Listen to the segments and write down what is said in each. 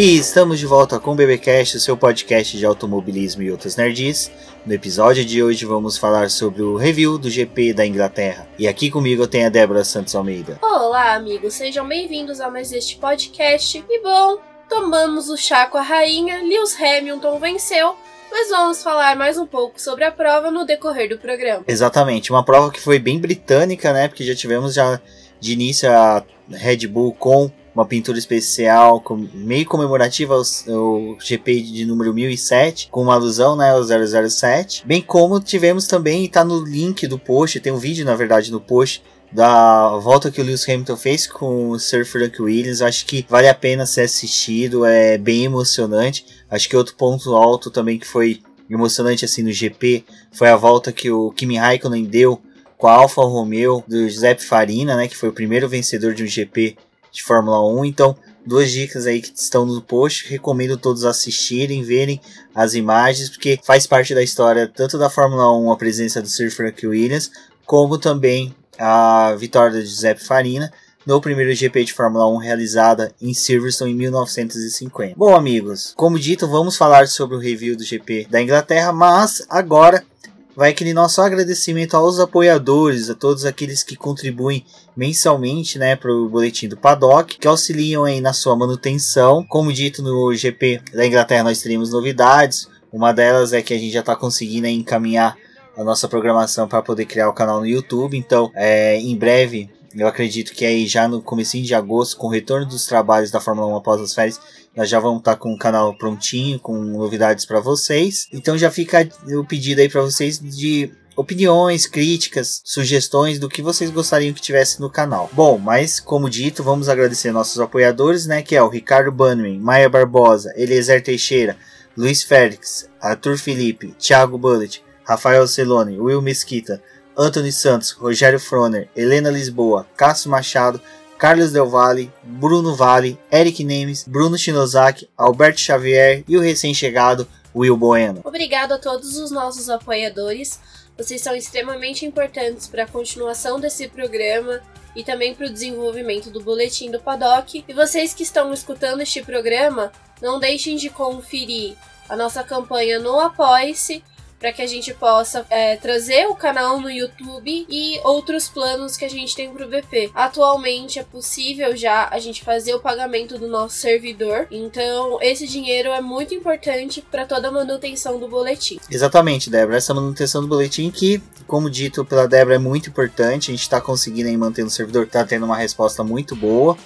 E estamos de volta com o BBcast, o seu podcast de automobilismo e outras nerds. No episódio de hoje vamos falar sobre o review do GP da Inglaterra. E aqui comigo eu tenho a Débora Santos Almeida. Olá, amigos, sejam bem-vindos a mais este podcast. E bom, tomamos o chá com a rainha, Lewis Hamilton venceu, mas vamos falar mais um pouco sobre a prova no decorrer do programa. Exatamente, uma prova que foi bem britânica, né? Porque já tivemos já de início a Red Bull com uma pintura especial com, meio comemorativa ao, ao, GP de número 1007, com uma alusão né, ao 007. Bem como tivemos também, está no link do post, tem um vídeo na verdade no post, da volta que o Lewis Hamilton fez com o Sir Frank Williams. Acho que vale a pena ser assistido, é bem emocionante. Acho que outro ponto alto também que foi emocionante assim no GP foi a volta que o Kimi Raikkonen deu com a Alfa Romeo do Giuseppe Farina, né, que foi o primeiro vencedor de um GP de Fórmula 1. Então, duas dicas aí que estão no post. Recomendo todos assistirem, verem as imagens, porque faz parte da história tanto da Fórmula 1 a presença do Sir Frank Williams, como também a vitória de Giuseppe Farina no primeiro GP de Fórmula 1 realizada em Silverstone em 1950. Bom, amigos, como dito, vamos falar sobre o review do GP da Inglaterra, mas agora vai aquele nosso agradecimento aos apoiadores, a todos aqueles que contribuem mensalmente, né, para o boletim do Paddock, que auxiliam aí na sua manutenção. Como dito no GP da Inglaterra, nós teremos novidades. Uma delas é que a gente já está conseguindo encaminhar a nossa programação para poder criar o canal no YouTube. Então, é, em breve, eu acredito que aí já no começo de agosto, com o retorno dos trabalhos da Fórmula 1 após as férias, nós já vamos estar tá com o canal prontinho, com novidades para vocês. Então já fica o pedido aí para vocês de opiniões, críticas, sugestões do que vocês gostariam que tivesse no canal. Bom, mas como dito, vamos agradecer nossos apoiadores, né, que é o Ricardo Bannerman, Maia Barbosa, Eliezer Teixeira, Luiz Félix, Arthur Felipe, Thiago Bullet, Rafael Celone, Will Mesquita, Anthony Santos, Rogério Froner, Helena Lisboa, Cássio Machado, Carlos Del Valle, Bruno Vale, Eric Nemes, Bruno Shinozaki, Alberto Xavier e o recém-chegado Will Bueno. Obrigado a todos os nossos apoiadores. Vocês são extremamente importantes para a continuação desse programa e também para o desenvolvimento do boletim do Paddock. E vocês que estão escutando este programa, não deixem de conferir a nossa campanha no Apoie-se para que a gente possa é, trazer o canal no YouTube e outros planos que a gente tem para o BP. Atualmente é possível já a gente fazer o pagamento do nosso servidor, então esse dinheiro é muito importante para toda a manutenção do boletim. Exatamente, Débora. Essa manutenção do boletim que, como dito pela Débora, é muito importante. A gente está conseguindo aí manter no servidor, está tendo uma resposta muito boa.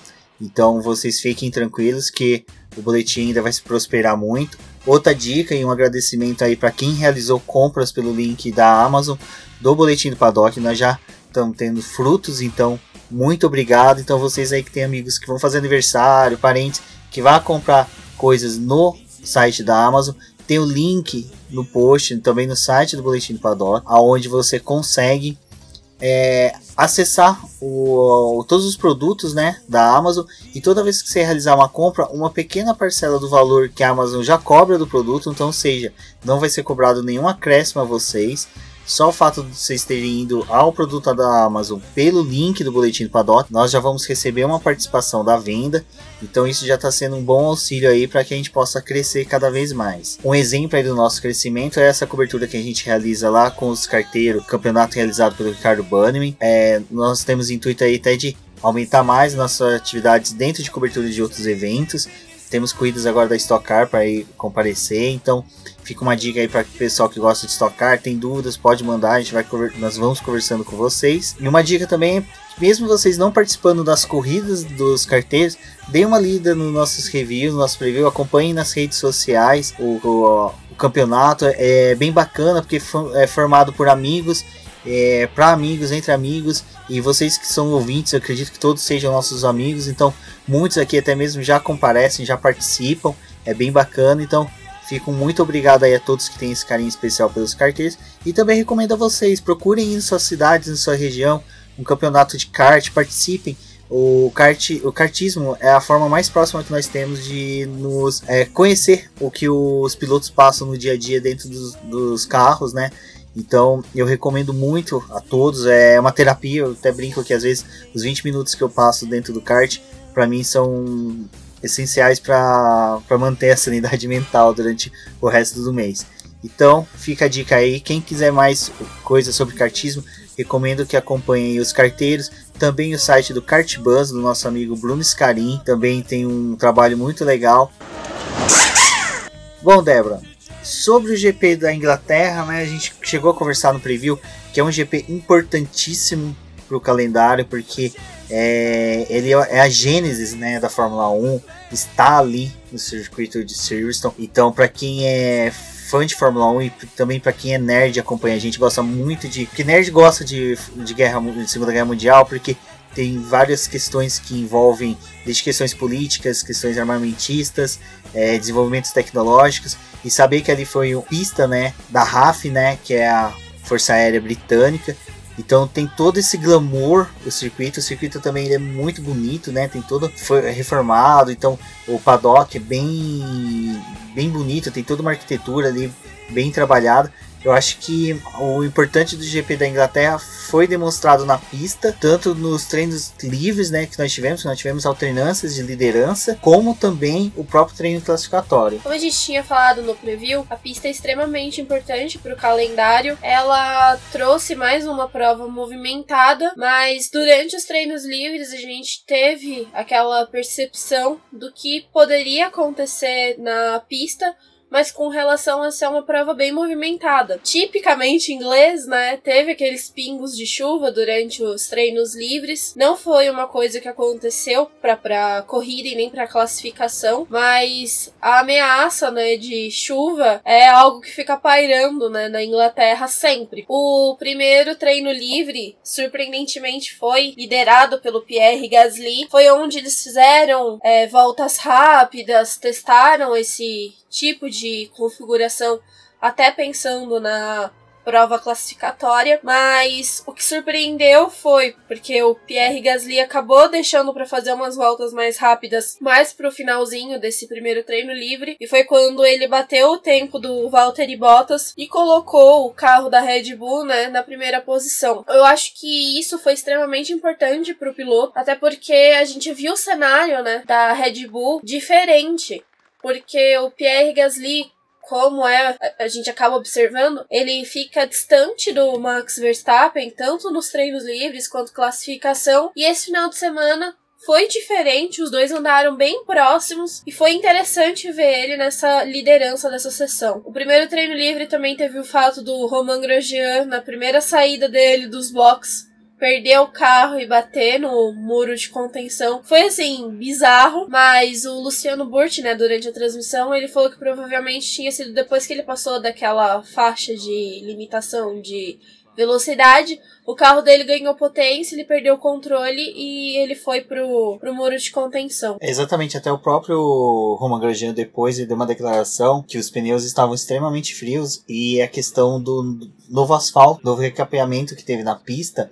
Então vocês fiquem tranquilos que o boletim ainda vai se prosperar muito. Outra dica e um agradecimento aí para quem realizou compras pelo link da Amazon do boletim do Paddock, nós já estamos tendo frutos, então muito obrigado. Então vocês aí que têm amigos que vão fazer aniversário, parentes que vão comprar coisas no site da Amazon, tem o link no post, também no site do boletim do Paddock, aonde você consegue é, acessar o, todos os produtos né, da Amazon e toda vez que você realizar uma compra, uma pequena parcela do valor que a Amazon já cobra do produto, então, seja, não vai ser cobrado nenhum acréscimo a vocês. Só o fato de vocês terem ido ao produto da Amazon pelo link do boletim do Paddock, nós já vamos receber uma participação da venda. Então isso já está sendo um bom auxílio aí para que a gente possa crescer cada vez mais. Um exemplo aí do nosso crescimento é essa cobertura que a gente realiza lá com os carteiros, campeonato realizado pelo Ricardo Bannerman. É, nós temos intuito aí até de aumentar mais nossas atividades dentro de cobertura de outros eventos. Temos corridas agora da Stock Car para comparecer, então fica uma dica aí para o pessoal que gosta de Stock Car, tem dúvidas, pode mandar, a gente vai nós vamos conversando com vocês. E uma dica também é, mesmo vocês não participando das corridas dos carteiros, dê uma lida nos nossos reviews, no nosso preview, acompanhem nas redes sociais o, o, o campeonato, é bem bacana porque é formado por amigos é, para amigos, entre amigos, e vocês que são ouvintes, eu acredito que todos sejam nossos amigos, então muitos aqui até mesmo já comparecem, já participam, é bem bacana, então fico muito obrigado aí a todos que têm esse carinho especial pelos carteiros, e também recomendo a vocês, procurem em suas cidades, em sua região, um campeonato de kart, participem, o, kart, o kartismo é a forma mais próxima que nós temos de nos é, conhecer o que os pilotos passam no dia a dia dentro dos, dos carros, né? Então eu recomendo muito a todos. É uma terapia. Eu até brinco que às vezes os 20 minutos que eu passo dentro do kart, para mim são essenciais para manter a sanidade mental durante o resto do mês. Então, fica a dica aí. Quem quiser mais coisas sobre cartismo, recomendo que acompanhem os carteiros. Também o site do Cartbus, do nosso amigo Bruno Scarin. Também tem um trabalho muito legal. Bom, Débora, sobre o GP da Inglaterra, né, a gente chegou a conversar no preview que é um GP importantíssimo para o calendário, porque é, ele é a gênese né, da Fórmula 1, está ali no circuito de Silverstone. Então, para quem é fã de Fórmula 1 e também para quem é nerd acompanha a gente, gosta muito de. Que nerd gosta de, de, guerra, de Segunda Guerra Mundial, porque tem várias questões que envolvem desde questões políticas, questões armamentistas, é, desenvolvimentos tecnológicos e saber que ali foi pista, né, da RAF, né, que é a Força Aérea Britânica. Então tem todo esse glamour o circuito. O circuito também é muito bonito, né? Tem todo foi reformado, então o paddock é bem bem bonito, tem toda uma arquitetura ali bem trabalhada. Eu acho que o importante do GP da Inglaterra foi demonstrado na pista, tanto nos treinos livres, né, que nós tivemos, que nós tivemos alternâncias de liderança, como também o próprio treino classificatório. Como a gente tinha falado no preview, a pista é extremamente importante para o calendário. Ela trouxe mais uma prova movimentada, mas durante os treinos livres a gente teve aquela percepção do que poderia acontecer na pista mas com relação a ser uma prova bem movimentada. Tipicamente inglês, né? Teve aqueles pingos de chuva durante os treinos livres. Não foi uma coisa que aconteceu para corrida e nem para classificação, mas a ameaça, né, de chuva é algo que fica pairando, né, na Inglaterra sempre. O primeiro treino livre, surpreendentemente, foi liderado pelo Pierre Gasly. Foi onde eles fizeram é, voltas rápidas, testaram esse tipo de configuração, até pensando na prova classificatória, mas o que surpreendeu foi porque o Pierre Gasly acabou deixando para fazer umas voltas mais rápidas, mais pro finalzinho desse primeiro treino livre, e foi quando ele bateu o tempo do Valtteri Bottas e colocou o carro da Red Bull, né, na primeira posição. Eu acho que isso foi extremamente importante pro piloto, até porque a gente viu o cenário, né, da Red Bull diferente porque o Pierre Gasly como é, a gente acaba observando, ele fica distante do Max Verstappen, tanto nos treinos livres quanto classificação. E esse final de semana foi diferente, os dois andaram bem próximos e foi interessante ver ele nessa liderança dessa sessão. O primeiro treino livre também teve o fato do Romain Grosjean na primeira saída dele dos boxes perder o carro e bater no muro de contenção. Foi assim, bizarro, mas o Luciano Burti, né, durante a transmissão, ele falou que provavelmente tinha sido depois que ele passou daquela faixa de limitação de velocidade, o carro dele ganhou potência, ele perdeu o controle e ele foi pro, pro muro de contenção. Exatamente, até o próprio Roman Grosjean depois ele deu uma declaração que os pneus estavam extremamente frios e a questão do novo asfalto, novo recapeamento que teve na pista,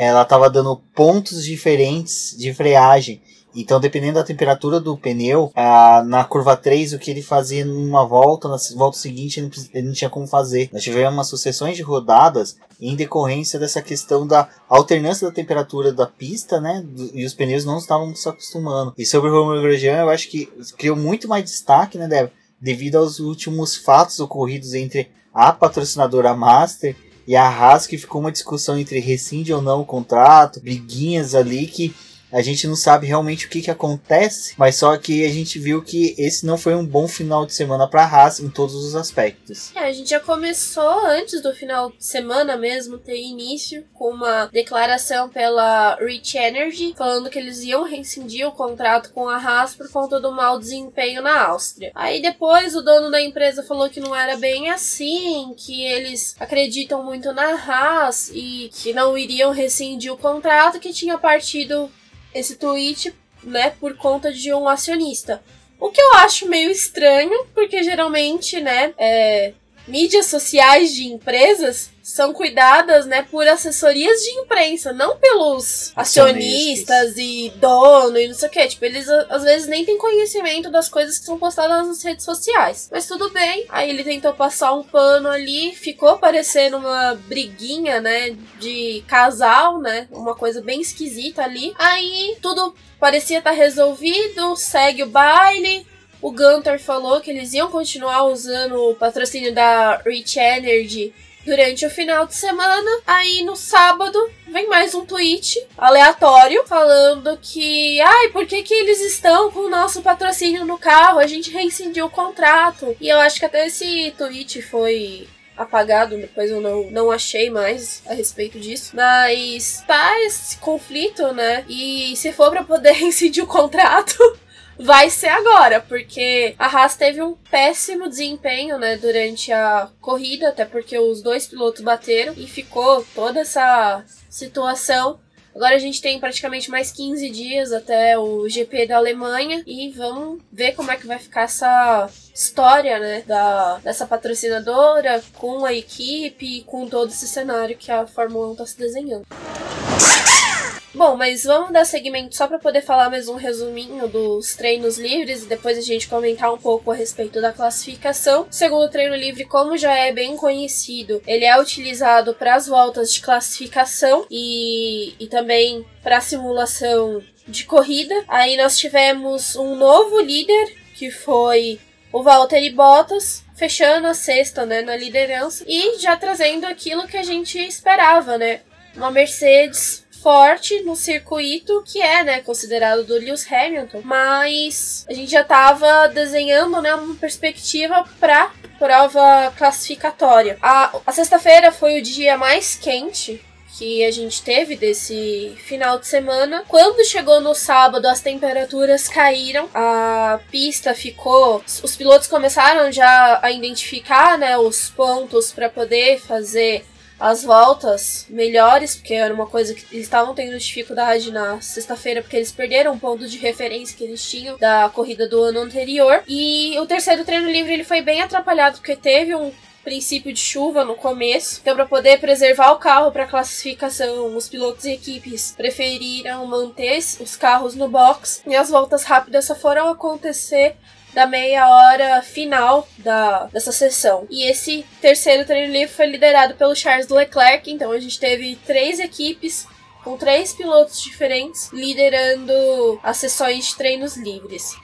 ela estava dando pontos diferentes de freagem. Então, dependendo da temperatura do pneu, ah, na curva 3, o que ele fazia numa volta, na volta seguinte, ele, ele não tinha como fazer. Nós tivemos umas sucessões de rodadas em decorrência dessa questão da alternância da temperatura da pista, né? E os pneus não estavam se acostumando. E sobre o Romeo Grosjean, eu acho que criou muito mais destaque, né, Débora? Devido aos últimos fatos ocorridos entre a patrocinadora Master e a Haas que ficou uma discussão entre rescinde ou não o contrato, briguinhas ali que a gente não sabe realmente o que, que acontece, mas só que a gente viu que esse não foi um bom final de semana para a Haas em todos os aspectos. É, a gente já começou antes do final de semana mesmo ter início com uma declaração pela Rich Energy falando que eles iam rescindir o contrato com a Haas por conta do mau desempenho na Áustria. Aí depois o dono da empresa falou que não era bem assim, que eles acreditam muito na Haas e que não iriam rescindir o contrato que tinha partido esse tweet, né, por conta de um acionista. O que eu acho meio estranho, porque geralmente, né, é, mídias sociais de empresas são cuidadas, né, por assessorias de imprensa, não pelos acionistas, e dono e não sei o que. Tipo, eles às vezes nem têm conhecimento das coisas que são postadas nas redes sociais. Mas tudo bem. Aí ele tentou passar um pano ali, ficou parecendo uma briguinha, né, de casal, né, uma coisa bem esquisita ali. Aí tudo parecia estar tá resolvido, segue o baile, o Gunter falou que eles iam continuar usando o patrocínio da Rich Energy durante o final de semana. Aí no sábado vem mais um tweet aleatório falando que, ai, por que, que eles estão com o nosso patrocínio no carro? A gente reincidiu o contrato. E eu acho que até esse tweet foi apagado, depois eu não, não achei mais a respeito disso. Mas tá esse conflito, né? E se for para poder reincidir o contrato, vai ser agora, porque a Haas teve um péssimo desempenho, né, durante a corrida, até porque os dois pilotos bateram e ficou toda essa situação. Agora a gente tem praticamente mais 15 dias até o GP da Alemanha e vamos ver como é que vai ficar essa história, né, da, dessa patrocinadora com a equipe, com todo esse cenário que a Fórmula 1 está se desenhando. Bom, mas vamos dar segmento só para poder falar mais um resuminho dos treinos livres e depois a gente comentar um pouco a respeito da classificação. O segundo treino livre, como já é bem conhecido, ele é utilizado para as voltas de classificação e, e também para simulação de corrida. Aí nós tivemos um novo líder que foi o Valtteri Bottas, fechando a sexta, né, na liderança e já trazendo aquilo que a gente esperava, né? Uma Mercedes forte no circuito que é, né, considerado do Lewis Hamilton, mas a gente já estava desenhando, né, uma perspectiva para prova classificatória. A, a sexta-feira foi o dia mais quente que a gente teve desse final de semana. Quando chegou no sábado, as temperaturas caíram, a pista ficou. Os pilotos começaram já a identificar né, os pontos para poder fazer as voltas melhores, porque era uma coisa que eles estavam tendo dificuldade na sexta-feira, porque eles perderam um ponto de referência que eles tinham da corrida do ano anterior. E o terceiro treino livre ele foi bem atrapalhado, porque teve um princípio de chuva no começo. Então, para poder preservar o carro para classificação, os pilotos e equipes preferiram manter os carros no box e as voltas rápidas só foram acontecer da meia hora final da, dessa sessão. E esse terceiro treino livre foi liderado pelo Charles Leclerc, então a gente teve três equipes com três pilotos diferentes liderando as sessões de treinos livres.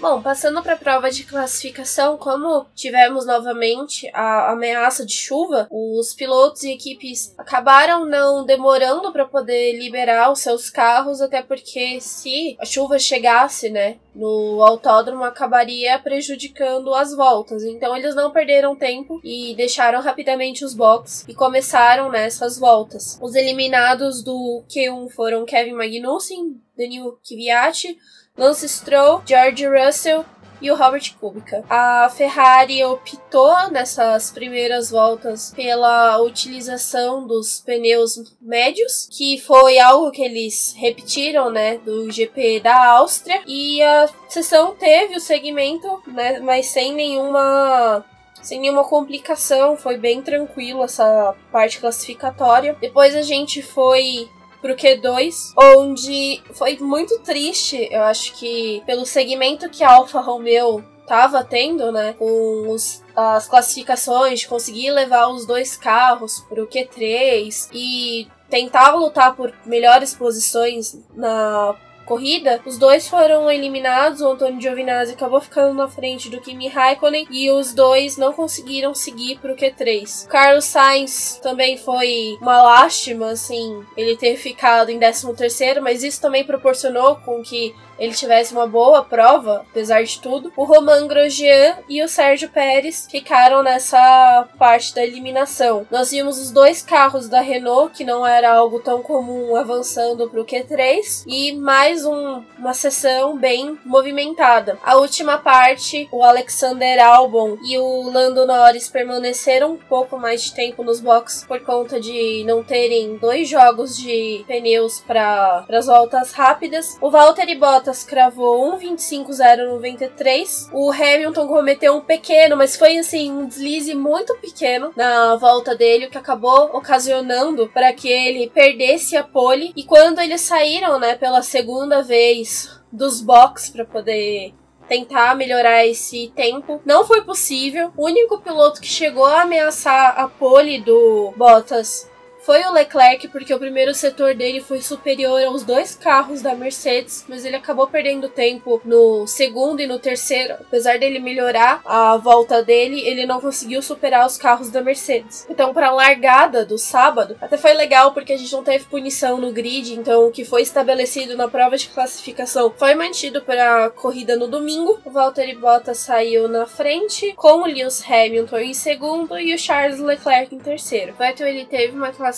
Bom, passando para a prova de classificação, como tivemos novamente a ameaça de chuva, os pilotos e equipes acabaram não demorando para poder liberar os seus carros, até porque se a chuva chegasse, né, no autódromo acabaria prejudicando as voltas. Então eles não perderam tempo e deixaram rapidamente os boxes e começaram nessas voltas. Os eliminados do Q1 foram Kevin Magnussen, Daniel Kvyat, Lance Stroll, George Russell e o Robert Kubica. A Ferrari optou nessas primeiras voltas pela utilização dos pneus médios, que foi algo que eles repetiram, né, do GP da Áustria, e a sessão teve o segmento, né, mas sem nenhuma sem nenhuma complicação, foi bem tranquilo essa parte classificatória. Depois a gente foi pro Q2, onde foi muito triste, eu acho que pelo segmento que a Alfa Romeo tava tendo, né, com os, as classificações, de conseguir levar os dois carros pro Q3 e tentar lutar por melhores posições na corrida, os dois foram eliminados. O Antônio Giovinazzi acabou ficando na frente do Kimi Raikkonen e os dois não conseguiram seguir para o Q3. Carlos Sainz também foi uma lástima, assim, ele ter ficado em 13 terceiro, mas isso também proporcionou com que ele tivesse uma boa prova, apesar de tudo. O Romain Grosjean e o Sérgio Pérez ficaram nessa parte da eliminação. Nós vimos os dois carros da Renault, que não era algo tão comum, avançando para o Q3, e mais um, uma sessão bem movimentada. A última parte, o Alexander Albon e o Lando Norris permaneceram um pouco mais de tempo nos boxes por conta de não terem dois jogos de pneus para as voltas rápidas. O Valtteri Bottas Bottas cravou 1.25.093. O Hamilton cometeu um pequeno, mas foi assim, um deslize muito pequeno na volta dele, o que acabou ocasionando para que ele perdesse a pole. E quando eles saíram, né, pela segunda vez dos box para poder tentar melhorar esse tempo. Não foi possível. O único piloto que chegou a ameaçar a pole do Bottas foi o Leclerc, porque o primeiro setor dele foi superior aos dois carros da Mercedes, mas ele acabou perdendo tempo no segundo e no terceiro. Apesar dele melhorar a volta dele, ele não conseguiu superar os carros da Mercedes. Então, para a largada do sábado, até foi legal porque a gente não teve punição no grid, então o que foi estabelecido na prova de classificação foi mantido para a corrida no domingo. O Valtteri Bottas saiu na frente, com o Lewis Hamilton em segundo e o Charles Leclerc em terceiro. Vettel ele teve uma classificação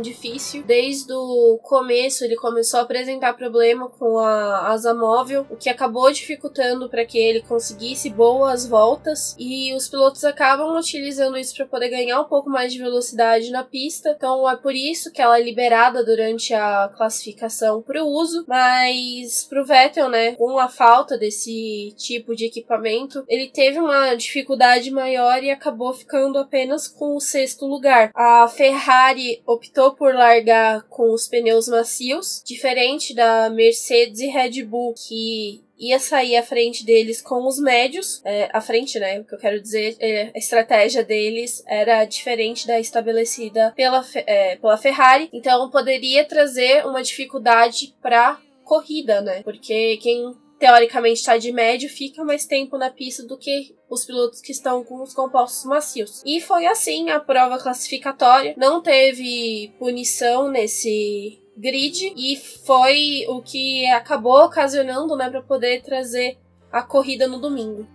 difícil. Desde o começo, ele começou a apresentar problema com a asa móvel, o que acabou dificultando para que ele conseguisse boas voltas. E os pilotos acabam utilizando isso para poder ganhar um pouco mais de velocidade na pista. Então é por isso que ela é liberada durante a classificação para o uso. Mas para o Vettel, né, com a falta desse tipo de equipamento, ele teve uma dificuldade maior e acabou ficando apenas com o sexto lugar. A Ferrari optou por largar com os pneus macios, diferente da Mercedes e Red Bull, que ia sair à frente deles com os médios. É, à frente, né? O que eu quero dizer, é, a estratégia deles era diferente da estabelecida pela, é, pela Ferrari. Então poderia trazer uma dificuldade para corrida, né? Porque quem teoricamente está de médio, fica mais tempo na pista do que os pilotos que estão com os compostos macios. E foi assim a prova classificatória. Não teve punição nesse grid e foi o que acabou ocasionando, né, para poder trazer a corrida no domingo.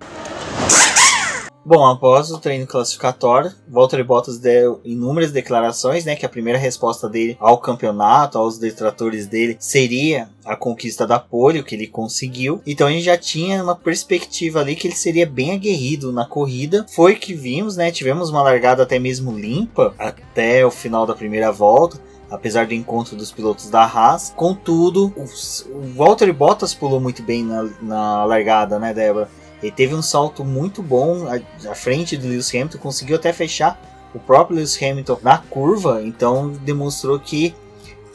Bom, após o treino classificatório, Valtteri Bottas deu inúmeras declarações, né, que a primeira resposta dele ao campeonato, aos detratores dele, seria a conquista da pole, o que ele conseguiu. Então a gente já tinha uma perspectiva ali que ele seria bem aguerrido na corrida. Foi que vimos, né, tivemos uma largada até mesmo limpa até o final da primeira volta apesar do encontro dos pilotos da Haas. Contudo, o Valtteri Bottas pulou muito bem na, na largada, né, Débora? Ele teve um salto muito bom à, frente do Lewis Hamilton, conseguiu até fechar o próprio Lewis Hamilton na curva, então demonstrou que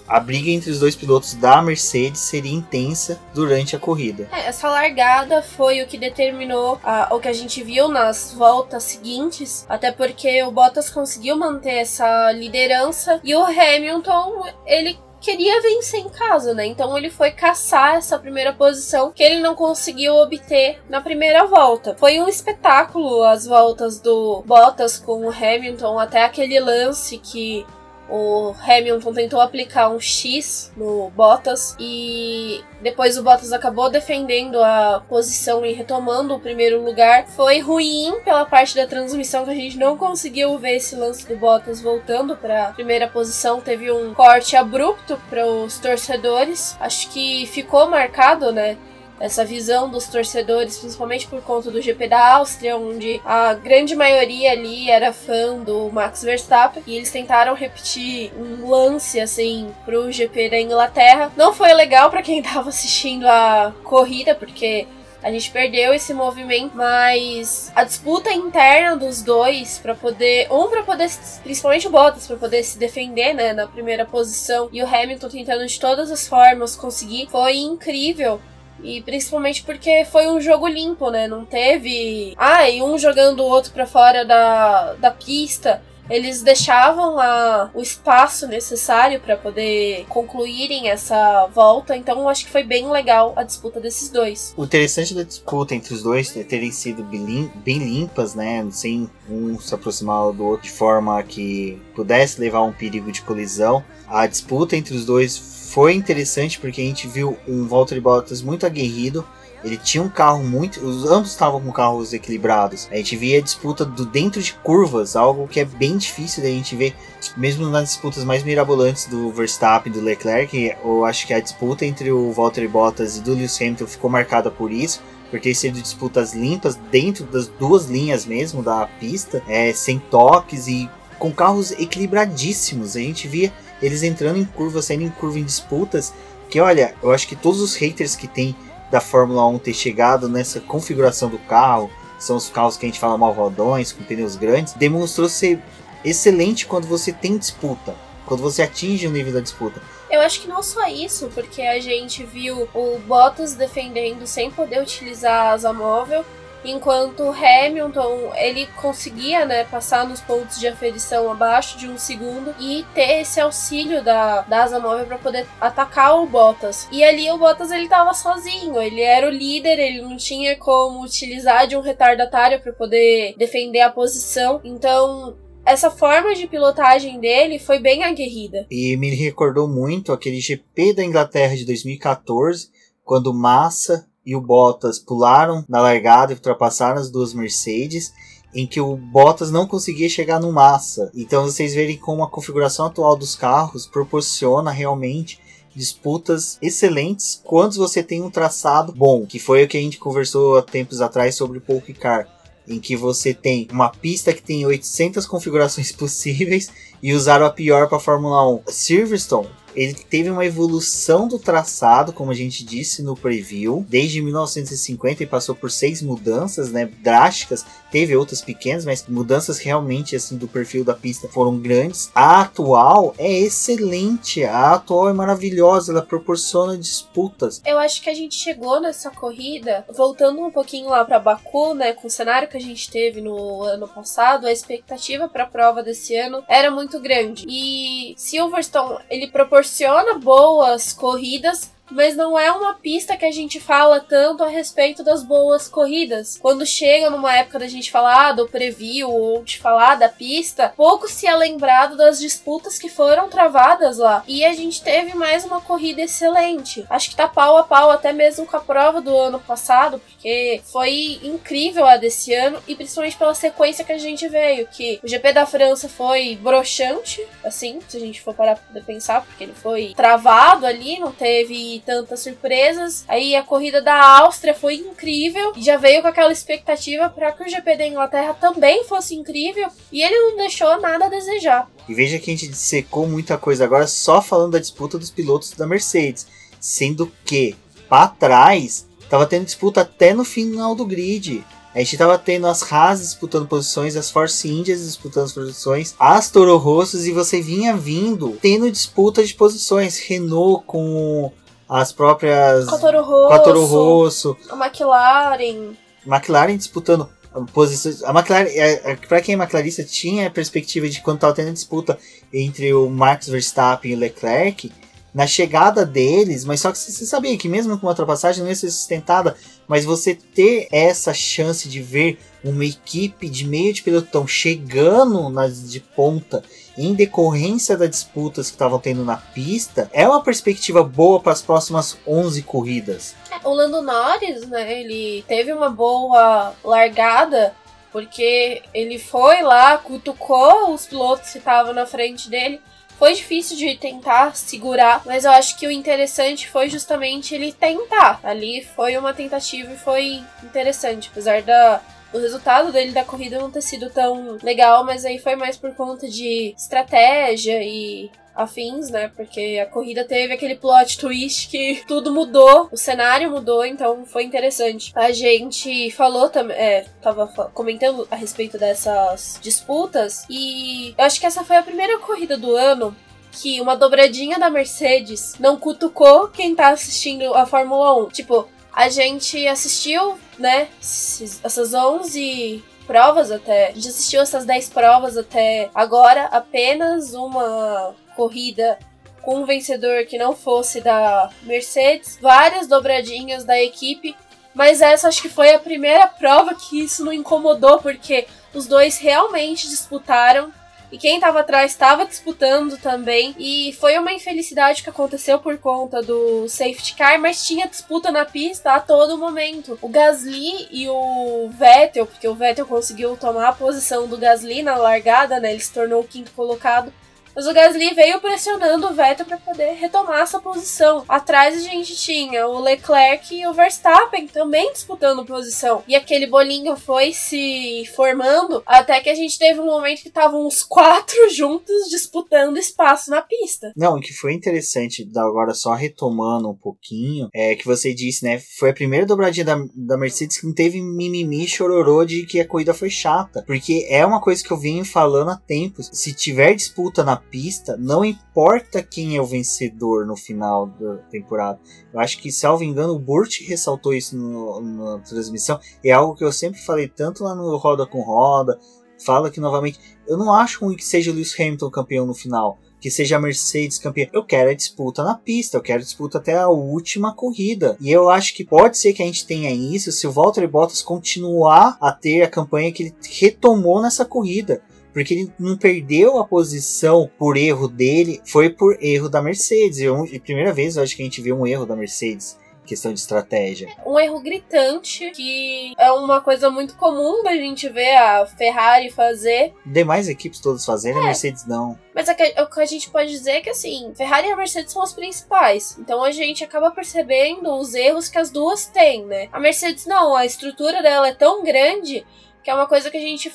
a briga entre os dois pilotos da Mercedes seria intensa durante a corrida. É, essa largada foi o que determinou a, o que a gente viu nas voltas seguintes, até porque o Bottas conseguiu manter essa liderança e o Hamilton ele queria vencer em casa, né? Então ele foi caçar essa primeira posição que ele não conseguiu obter na primeira volta. Foi um espetáculo as voltas do Bottas com o Hamilton, até aquele lance que o Hamilton tentou aplicar um X no Bottas e depois o Bottas acabou defendendo a posição e retomando o primeiro lugar. Foi ruim pela parte da transmissão que a gente não conseguiu ver esse lance do Bottas voltando para a primeira posição. Teve um corte abrupto para os torcedores. Acho que ficou marcado, né? Essa visão dos torcedores, principalmente por conta do GP da Áustria, onde a grande maioria ali era fã do Max Verstappen, e eles tentaram repetir um lance assim pro GP da Inglaterra. Não foi legal para quem tava assistindo a corrida, porque a gente perdeu esse movimento, mas a disputa interna dos dois para poder, um para poder, principalmente o Bottas para poder se defender, né, na primeira posição, e o Hamilton tentando de todas as formas conseguir, foi incrível. E principalmente porque foi um jogo limpo, né? Não teve. Ah, e um jogando o outro para fora da, da pista. Eles deixavam a, o espaço necessário para poder concluírem essa volta, então acho que foi bem legal a disputa desses dois. O interessante da disputa entre os dois é terem sido bem, bem limpas, né? Sem um se aproximar do outro de forma que pudesse levar um perigo de colisão. A disputa entre os dois foi interessante porque a gente viu um Valtteri Bottas muito aguerrido. Ele tinha um carro muito. Os ambos estavam com carros equilibrados. A gente via a disputa do dentro de curvas, algo que é bem difícil da gente ver, mesmo nas disputas mais mirabolantes do Verstappen e do Leclerc. Eu acho que a disputa entre o Valtteri Bottas e do Lewis Hamilton ficou marcada por isso por ter sido disputas limpas dentro das duas linhas mesmo da pista, é, sem toques e com carros equilibradíssimos. A gente via eles entrando em curva, saindo em curva em disputas, que olha, eu acho que todos os haters que tem da Fórmula 1 ter chegado nessa configuração do carro, são os carros que a gente fala malvadões, com pneus grandes, demonstrou ser excelente quando você tem disputa, quando você atinge o nível da disputa. Eu acho que não só isso, porque a gente viu o Bottas defendendo sem poder utilizar a asa móvel, enquanto Hamilton ele conseguia né, passar nos pontos de aferição abaixo de um segundo e ter esse auxílio da, da asa móvel para poder atacar o Bottas. E ali o Bottas ele estava sozinho, ele era o líder, ele não tinha como utilizar de um retardatário para poder defender a posição. Então essa forma de pilotagem dele foi bem aguerrida. E me recordou muito aquele GP da Inglaterra de 2014, quando Massa e o Bottas pularam na largada e ultrapassaram as duas Mercedes, em que o Bottas não conseguia chegar no Massa. Então vocês verem como a configuração atual dos carros proporciona realmente disputas excelentes quando você tem um traçado bom, que foi o que a gente conversou há tempos atrás sobre o Paul Ricard, em que você tem uma pista que tem 800 configurações possíveis e usaram a pior para a Fórmula 1. Silverstone ele teve uma evolução do traçado, como a gente disse no preview, desde 1950 e passou por seis mudanças, né, drásticas. Teve outras pequenas, mas mudanças realmente assim do perfil da pista foram grandes. A atual é excelente, a atual é maravilhosa, ela proporciona disputas. Eu acho que a gente chegou nessa corrida, voltando um pouquinho lá para Baku, né, com o cenário que a gente teve no ano passado, a expectativa para a prova desse ano era muito grande. E Silverstone, ele proporciona proporciona boas corridas mas não é uma pista que a gente fala tanto a respeito das boas corridas. Quando chega numa época da gente falar do preview ou de falar da pista, pouco se é lembrado das disputas que foram travadas lá. E a gente teve mais uma corrida excelente. Acho que tá pau a pau até mesmo com a prova do ano passado, porque foi incrível a desse ano e principalmente pela sequência que a gente veio, que o GP da França foi broxante, assim, se a gente for parar pra pensar, porque ele foi travado ali, não teve tantas surpresas. Aí a corrida da Áustria foi incrível já veio com aquela expectativa para que o GP da Inglaterra também fosse incrível e ele não deixou nada a desejar. E veja que a gente dissecou muita coisa agora só falando da disputa dos pilotos da Mercedes, sendo que para trás tava tendo disputa até no final do grid. A gente tava tendo as Haas disputando posições, as Force Indias disputando posições, as Toro Rossos e você vinha vindo tendo disputa de posições. Renault com as próprias. Com a Toro Rosso. Rosso. A McLaren. McLaren disputando posições. A McLaren, é, é, para quem é McLarista, tinha a perspectiva de quando estava tendo disputa entre o Max Verstappen e o Leclerc, na chegada deles, mas só que você sabia que mesmo com uma ultrapassagem não ia ser sustentada, mas você ter essa chance de ver uma equipe de meio de pelotão chegando nas de ponta em decorrência das disputas que estavam tendo na pista, é uma perspectiva boa para as próximas 11 corridas. O Lando Norris, né, ele teve uma boa largada, porque ele foi lá, cutucou os pilotos que estavam na frente dele. Foi difícil de tentar segurar, mas eu acho que o interessante foi justamente ele tentar. Ali foi uma tentativa e foi interessante, apesar da o resultado dele da corrida não ter sido tão legal, mas aí foi mais por conta de estratégia e afins, né? Porque a corrida teve aquele plot twist que tudo mudou, o cenário mudou, então foi interessante. A gente falou também, é, tava comentando a respeito dessas disputas e eu acho que essa foi a primeira corrida do ano que uma dobradinha da Mercedes não cutucou quem tá assistindo a Fórmula 1. Tipo, a gente assistiu, né, essas 11 provas até. A gente assistiu essas 10 provas até agora, apenas uma corrida com um vencedor que não fosse da Mercedes, várias dobradinhas da equipe, mas essa acho que foi a primeira prova que isso não incomodou, porque os dois realmente disputaram e quem estava atrás estava disputando também. E foi uma infelicidade que aconteceu por conta do safety car, mas tinha disputa na pista a todo momento. O Gasly e o Vettel, porque o Vettel conseguiu tomar a posição do Gasly na largada, né? Ele se tornou o quinto colocado Mas o Gasly veio pressionando o Vettel para poder retomar essa posição. Atrás a gente tinha o Leclerc e o Verstappen também disputando posição. E aquele bolinho foi se formando até que a gente teve um momento que estavam os quatro juntos disputando espaço na pista. Não, o que foi interessante, agora só retomando um pouquinho, é que você disse, né? Foi a primeira dobradinha da, da Mercedes que não teve mimimi chororô de que a corrida foi chata. Porque é uma coisa que eu venho falando há tempos. Se tiver disputa na pista, não importa quem é o vencedor no final da temporada. Eu acho que, salvo engano, o Burt ressaltou isso no, na transmissão. É algo que eu sempre falei tanto lá no Roda com Roda. Falo aqui novamente. Eu não acho ruim que seja o Lewis Hamilton campeão no final que seja a Mercedes campeã. Eu quero a disputa na pista, eu quero a disputa até a última corrida. E eu acho que pode ser que a gente tenha isso se o Valtteri Bottas continuar a ter a campanha que ele retomou nessa corrida porque ele não perdeu a posição por erro dele, foi por erro da Mercedes. Eu, primeira vez eu acho que a gente viu um erro da Mercedes questão de estratégia. Um erro gritante, que é uma coisa muito comum da gente ver a Ferrari fazer. Demais equipes todas fazendo, é. a Mercedes não. Mas é o que a gente pode dizer é que assim, Ferrari e a Mercedes são as principais. Então a gente acaba percebendo os erros que as duas têm, né? A Mercedes não, a estrutura dela é tão grande que é uma coisa que a gente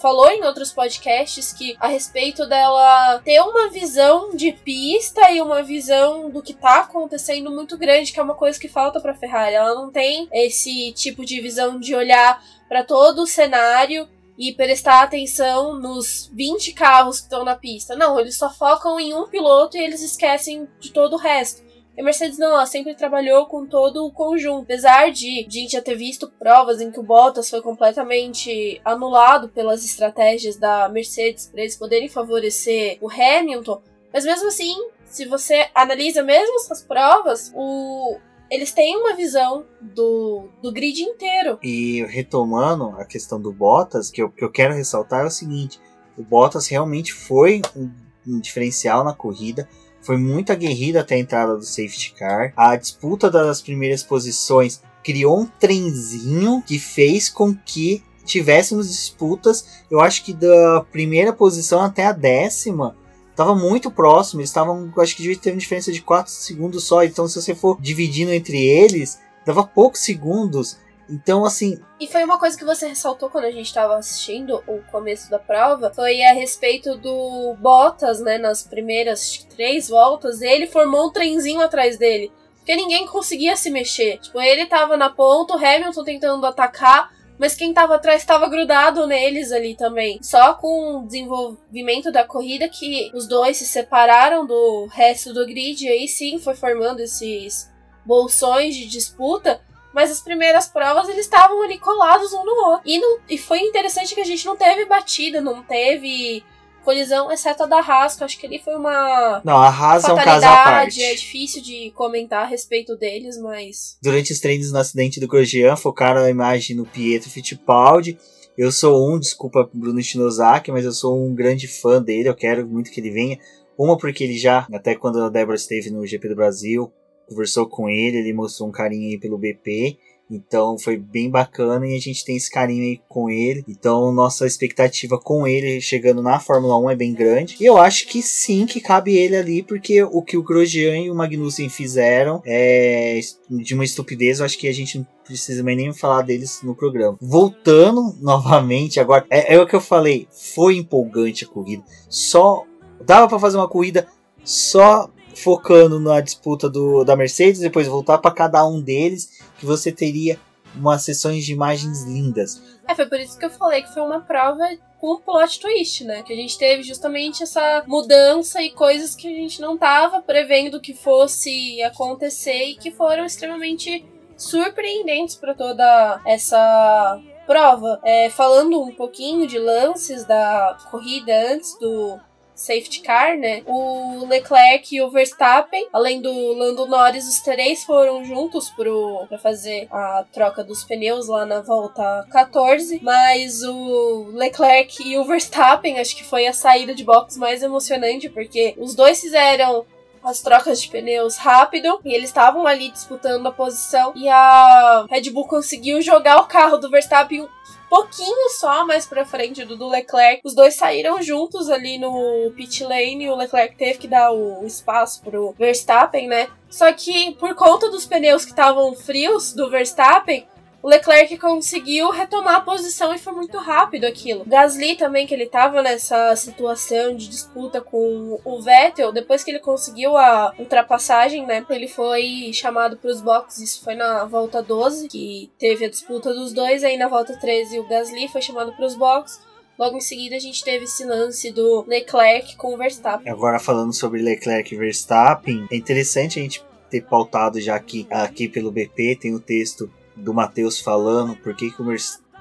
falou em outros podcasts que a respeito dela ter uma visão de pista e uma visão do que tá acontecendo muito grande, que é uma coisa que falta para Ferrari. Ela não tem esse tipo de visão de olhar para todo o cenário e prestar atenção nos 20 carros que estão na pista. Não, eles só focam em um piloto e eles esquecem de todo o resto. E a Mercedes não, ela sempre trabalhou com todo o conjunto. Apesar de, de a gente já ter visto provas em que o Bottas foi completamente anulado pelas estratégias da Mercedes para eles poderem favorecer o Hamilton, mas mesmo assim, se você analisa mesmo essas provas, o, eles têm uma visão do, do grid inteiro. E retomando a questão do Bottas, que eu, que eu quero ressaltar é o seguinte: o Bottas realmente foi um, um diferencial na corrida. Foi muito aguerrida até a entrada do safety car. A disputa das primeiras posições criou um trenzinho que fez com que tivéssemos disputas. Eu acho que da primeira posição até a décima estava muito próximo. Eles estavam, acho que devia ter uma diferença de 4 segundos só. Então, se você for dividindo entre eles, dava poucos segundos. Então, assim. E foi uma coisa que você ressaltou quando a gente estava assistindo o começo da prova, foi a respeito do Bottas, né? Nas primeiras três voltas, ele formou um trenzinho atrás dele. Porque ninguém conseguia se mexer. Tipo, ele tava na ponta, o Hamilton tentando atacar, mas quem tava atrás estava grudado neles ali também. Só com o desenvolvimento da corrida que os dois se separaram do resto do grid, e aí sim foi formando esses bolsões de disputa mas as primeiras provas eles estavam ali colados um no outro. E, não, e foi interessante que a gente não teve batida, não teve colisão, exceto a da Haas, que eu acho que ali foi uma. Não, a Haas é um caso à parte. É difícil de comentar a respeito deles, mas. Durante os treinos no acidente do Grosjean, focaram a imagem no Pietro Fittipaldi. Eu sou um, desculpa Bruno Shinozaki, mas eu sou um grande fã dele, eu quero muito que ele venha. Uma porque ele já, até quando a Débora esteve no GP do Brasil, conversou com ele, ele mostrou um carinho aí pelo BP. Então foi bem bacana e a gente tem esse carinho aí com ele. Então nossa expectativa com ele chegando na Fórmula 1 é bem grande. E eu acho que sim, que cabe ele ali, porque o que o Grosjean e o Magnussen fizeram é de uma estupidez. Eu acho que a gente não precisa mais nem falar deles no programa. Voltando novamente, agora é, é o que eu falei, foi empolgante a corrida. Só dava para fazer uma corrida só focando na disputa do, da Mercedes, depois voltar para cada um deles, que você teria umas sessões de imagens lindas. É, foi por isso que eu falei que foi uma prova com plot twist, né? Que a gente teve justamente essa mudança e coisas que a gente não tava prevendo que fosse acontecer e que foram extremamente surpreendentes para toda essa prova. É, falando um pouquinho de lances da corrida antes do safety car, né? O Leclerc e o Verstappen, além do Lando Norris, os três foram juntos pro, pra fazer a troca dos pneus lá na volta 14. Mas o Leclerc e o Verstappen, acho que foi a saída de box mais emocionante, porque os dois fizeram as trocas de pneus rápido e eles estavam ali disputando a posição e a Red Bull conseguiu jogar o carro do Verstappen pouquinho só mais pra frente do, do Leclerc. Os dois saíram juntos ali no pit lane. O Leclerc teve que dar o espaço pro Verstappen, né? Só que por conta dos pneus que estavam frios do Verstappen, o Leclerc conseguiu retomar a posição e foi muito rápido aquilo. Gasly também, que ele tava nessa situação de disputa com o Vettel, depois que ele conseguiu a ultrapassagem, né? Ele foi chamado para os boxes, isso foi na volta 12, que teve a disputa dos dois, aí na volta 13 o Gasly foi chamado para os boxes. Logo em seguida, a gente teve esse lance do Leclerc com o Verstappen. Agora, falando sobre Leclerc e Verstappen, é interessante a gente ter pautado já aqui, aqui pelo BP, tem o texto do Matheus falando por que, que o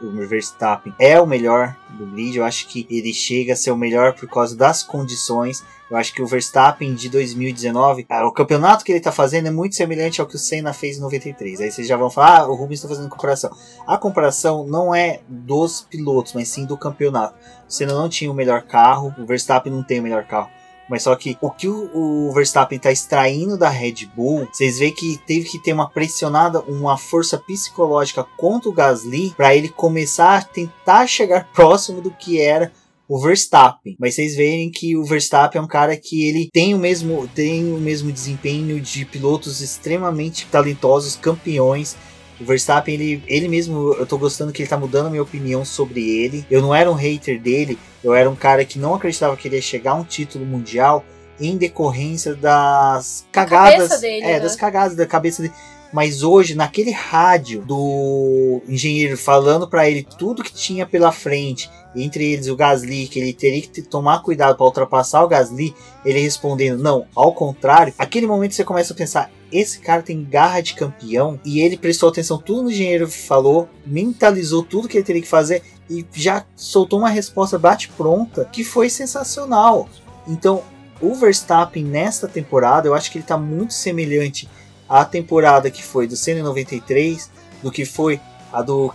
o Verstappen é o melhor do grid. Eu acho que ele chega a ser o melhor por causa das condições. Eu acho que o Verstappen de 2019, ah, o campeonato que ele está fazendo é muito semelhante ao que o Senna fez em 93. Aí vocês já vão falar, ah, o Rubens está fazendo comparação. A comparação não é dos pilotos, mas sim do campeonato. O Senna não tinha o melhor carro, o Verstappen não tem o melhor carro. Mas só que o que o, o Verstappen está extraindo da Red Bull, vocês veem que teve que ter uma pressionada, uma força psicológica contra o Gasly para ele começar a tentar chegar próximo do que era o Verstappen. Mas vocês veem que o Verstappen é um cara que ele tem o mesmo, tem o mesmo desempenho de pilotos extremamente talentosos, campeões o Verstappen, ele, ele mesmo, eu tô gostando que ele tá mudando a minha opinião sobre ele. Eu não era um hater dele, eu era um cara que não acreditava que ele ia chegar a um título mundial em decorrência das cagadas. Dele, é, né? das cagadas da cabeça dele. Mas hoje, naquele rádio do engenheiro falando para ele tudo que tinha pela frente, entre eles o Gasly, que ele teria que tomar cuidado para ultrapassar o Gasly, ele respondendo não, ao contrário, aquele momento você começa a pensar, esse cara tem garra de campeão e ele prestou atenção tudo no engenheiro falou, mentalizou tudo que ele teria que fazer e já soltou uma resposta bate pronta que foi sensacional. Então, o Verstappen nesta temporada, eu acho que ele está muito semelhante à temporada que foi do Senna 93, do que foi a do,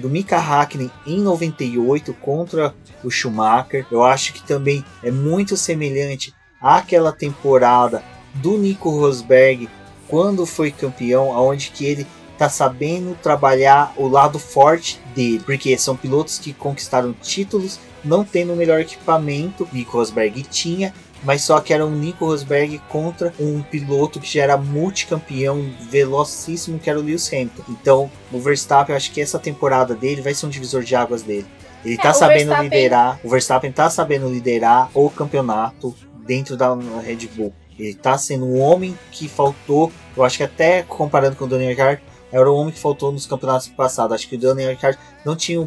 do Mika Hakkinen em 98 contra o Schumacher. Eu acho que também é muito semelhante àquela temporada do Nico Rosberg quando foi campeão, aonde que ele tá sabendo trabalhar o lado forte dele, porque são pilotos que conquistaram títulos não tendo o melhor equipamento, Nico Rosberg tinha, mas só que era um Nico Rosberg contra um piloto que já era multicampeão, velocíssimo, que era o Lewis Hamilton. Então, o Verstappen, acho que essa temporada dele vai ser um divisor de águas dele. Ele é, tá sabendo Verstappen... liderar, o Verstappen tá sabendo liderar o campeonato dentro da Red Bull. Ele tá sendo um homem que faltou, eu acho que até comparando com o Daniel Ricciardo, era o homem que faltou nos campeonatos passados. Acho que o Daniel Ricciardo não tinha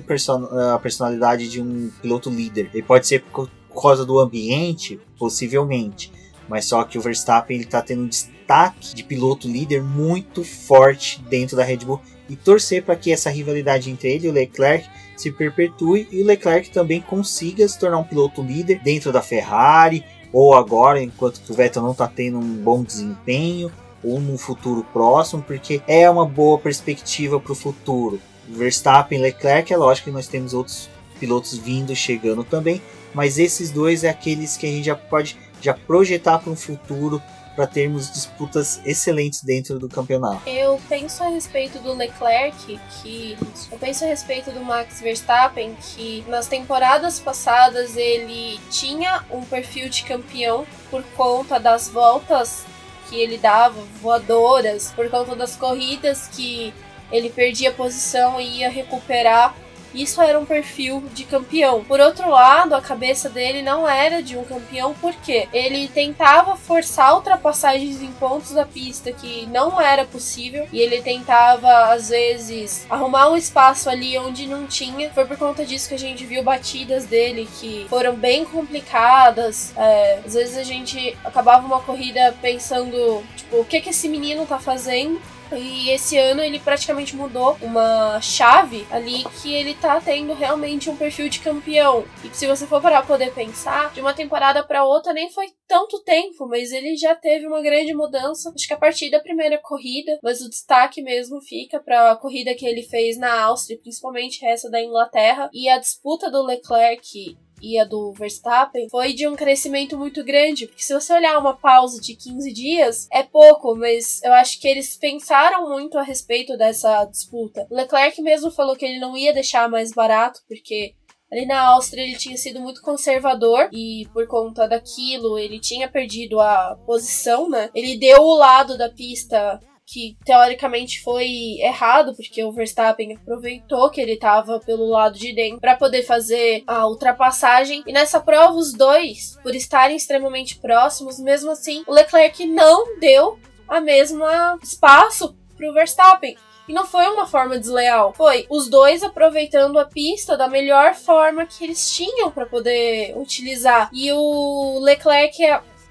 a personalidade de um piloto líder. Ele pode ser por causa do ambiente, possivelmente. Mas só que o Verstappen ele tá tendo um destaque de piloto líder muito forte dentro da Red Bull e torcer para que essa rivalidade entre ele e o Leclerc se perpetue e o Leclerc também consiga se tornar um piloto líder dentro da Ferrari ou agora, enquanto o Vettel não está tendo um bom desempenho, ou no futuro próximo, porque é uma boa perspectiva para o futuro. Verstappen, Leclerc, é lógico que nós temos outros pilotos vindo, chegando também, mas esses dois é aqueles que a gente já pode já projetar para um futuro para termos disputas excelentes dentro do campeonato. Eu penso a respeito do Leclerc que eu penso a respeito do Max Verstappen que nas temporadas passadas ele tinha um perfil de campeão por conta das voltas que ele dava, voadoras, por conta das corridas que ele perdia posição e ia recuperar isso era um perfil de campeão. Por outro lado, a cabeça dele não era de um campeão, porque ele tentava forçar ultrapassagens em pontos da pista que não era possível, e ele tentava, às vezes, arrumar um espaço ali onde não tinha. Foi por conta disso que a gente viu batidas dele que foram bem complicadas. É, às vezes a gente acabava uma corrida pensando, tipo, o que, que esse menino tá fazendo? E esse ano ele praticamente mudou uma chave ali que ele tá tendo realmente um perfil de campeão. E se você for para poder pensar, de uma temporada para outra nem foi tanto tempo, mas ele já teve uma grande mudança. Acho que a partir da primeira corrida, mas o destaque mesmo fica para a corrida que ele fez na Áustria, principalmente essa da Inglaterra, e a disputa do Leclerc e a do Verstappen foi de um crescimento muito grande, porque se você olhar uma pausa de 15 dias, é pouco, mas eu acho que eles pensaram muito a respeito dessa disputa. O Leclerc mesmo falou que ele não ia deixar mais barato, porque Ali na Áustria ele tinha sido muito conservador e por conta daquilo ele tinha perdido a posição, né? Ele deu o lado da pista que teoricamente foi errado, porque o Verstappen aproveitou que ele estava pelo lado de dentro para poder fazer a ultrapassagem. E nessa prova, os dois, por estarem extremamente próximos, mesmo assim, o Leclerc não deu a mesma espaço para o Verstappen. E não foi uma forma desleal. Foi os dois aproveitando a pista da melhor forma que eles tinham para poder utilizar. E o Leclerc,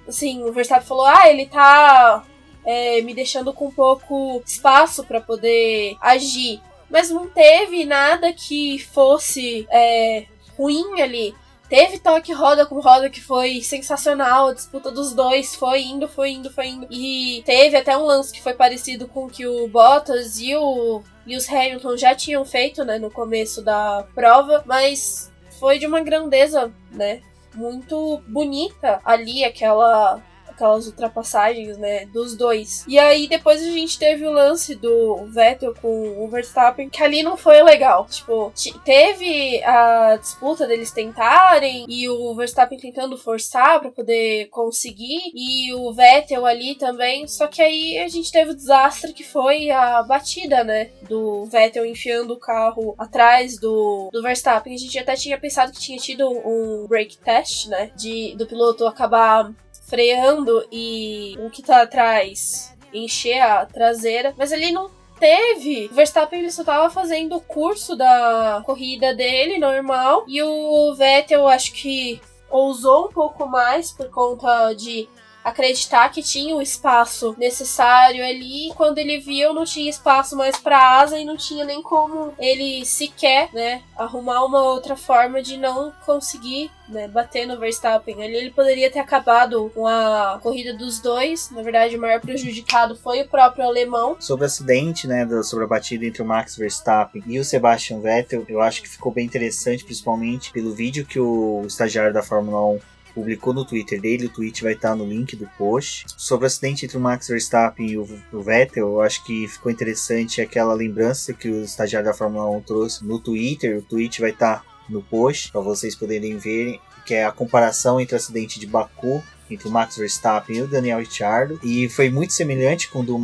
assim, o Verstappen falou: ah, ele tá é, me deixando com pouco espaço para poder agir. Mas não teve nada que fosse é, ruim ali. Teve toque roda com roda que foi sensacional. A disputa dos dois foi indo, foi indo, foi indo. E teve até um lance que foi parecido com o que o Bottas e o Hamilton já tinham feito, né, no começo da prova. Mas foi de uma grandeza, né? Muito bonita ali aquela aquelas ultrapassagens, né, dos dois. E aí depois a gente teve o lance do Vettel com o Verstappen, que ali não foi legal. Tipo, teve a disputa deles tentarem e o Verstappen tentando forçar para poder conseguir e o Vettel ali também, só que aí a gente teve o desastre que foi a batida, né, do Vettel enfiando o carro atrás do, do Verstappen. A gente até tinha pensado que tinha tido um break test, né, de do piloto acabar freando e o que tá atrás encher a traseira, mas ele não teve. O Verstappen ele só tava fazendo o curso da corrida dele normal e o Vettel acho que ousou um pouco mais por conta de acreditar que tinha o espaço necessário ali. Quando ele viu, não tinha espaço mais para asa e não tinha nem como ele sequer, né, arrumar uma outra forma de não conseguir, né, bater no Verstappen. Ali ele poderia ter acabado com a corrida dos dois. Na verdade, o maior prejudicado foi o próprio alemão. Sobre o acidente, né, sobre a batida entre o Max Verstappen e o Sebastian Vettel, eu acho que ficou bem interessante, principalmente pelo vídeo que o estagiário da Fórmula 1 publicou no Twitter dele, o tweet vai estar no link do post. Sobre o acidente entre o Max Verstappen e o, o Vettel, eu acho que ficou interessante aquela lembrança que o estagiário da Fórmula 1 trouxe no Twitter, o tweet vai estar no post para vocês poderem verem, que é a comparação entre o acidente de Baku entre o Max Verstappen e o Daniel Ricciardo. E foi muito semelhante com o do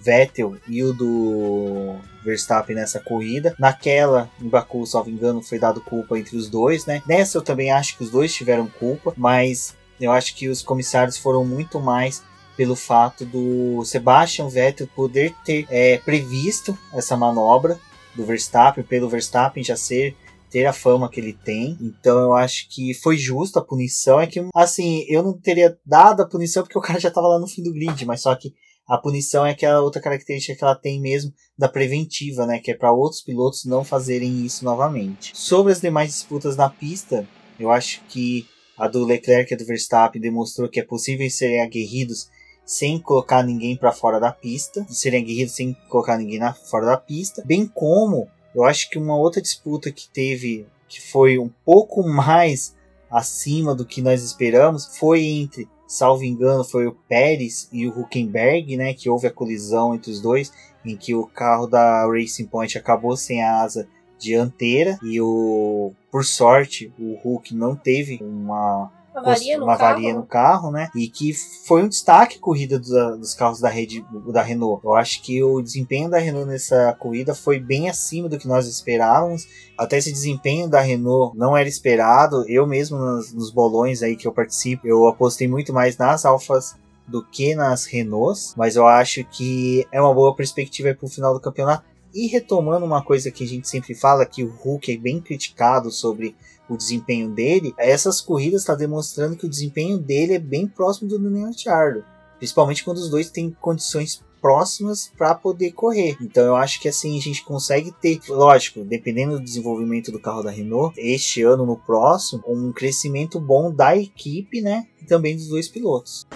Vettel e o do Verstappen nessa corrida. Naquela, em Baku, salvo engano, foi dado culpa entre os dois, né? Nessa eu também acho que os dois tiveram culpa, mas eu acho que os comissários foram muito mais pelo fato do Sebastian Vettel poder ter é, previsto essa manobra do Verstappen, pelo Verstappen já ser ter a fama que ele tem. Então eu acho que foi justo a punição. É que, assim, eu não teria dado a punição porque o cara já tava lá no fim do grid, mas só que a punição é aquela outra característica que ela tem mesmo da preventiva, né? Que é para outros pilotos não fazerem isso novamente. Sobre as demais disputas na pista, eu acho que a do Leclerc e a do Verstappen demonstrou que é possível serem aguerridos sem colocar ninguém para fora da pista, serem aguerridos sem colocar ninguém na, fora da pista, bem como eu acho que uma outra disputa que teve, que foi um pouco mais acima do que nós esperamos, foi entre, salvo engano, foi o Pérez e o Huckenberg, né? Que houve a colisão entre os dois, em que o carro da Racing Point acabou sem a asa dianteira e o por sorte o Hulk não teve uma avaria, no, uma carro. no carro, né? E que foi um destaque corrida do, dos carros da rede da Renault. Eu acho que o desempenho da Renault nessa corrida foi bem acima do que nós esperávamos. Até esse desempenho da Renault não era esperado. Eu mesmo nos, nos bolões aí que eu participo, eu apostei muito mais nas alfas do que nas Renaults, mas eu acho que é uma boa perspectiva para o final do campeonato. E retomando uma coisa que a gente sempre fala, que o Hulk é bem criticado sobre o desempenho dele, essas corridas está demonstrando que o desempenho dele é bem próximo do Daniel Ricciardo. Principalmente quando os dois têm condições próximas para poder correr. Então eu acho que assim a gente consegue ter, lógico, dependendo do desenvolvimento do carro da Renault, este ano no próximo, um crescimento bom da equipe, né, e também dos dois pilotos.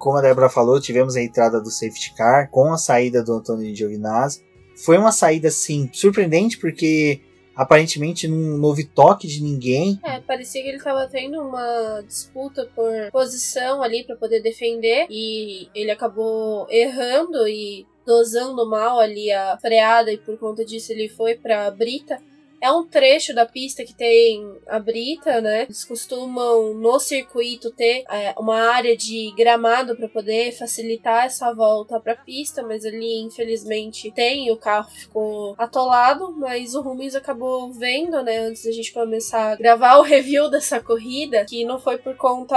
Como a Débora falou, tivemos a entrada do safety car com a saída do Antônio Giovinazzi. Foi uma saída assim surpreendente porque aparentemente não houve toque de ninguém. É, parecia que ele tava tendo uma disputa por posição ali para poder defender e ele acabou errando e dosando mal ali a freada e por conta disso ele foi pra brita. É um trecho da pista que tem a brita, né? Eles costumam no circuito ter é, uma área de gramado para poder facilitar essa volta para pista, mas ali infelizmente tem o carro ficou atolado, mas o Rubens acabou vendo, né, antes da gente começar a gravar o review dessa corrida, que não foi por conta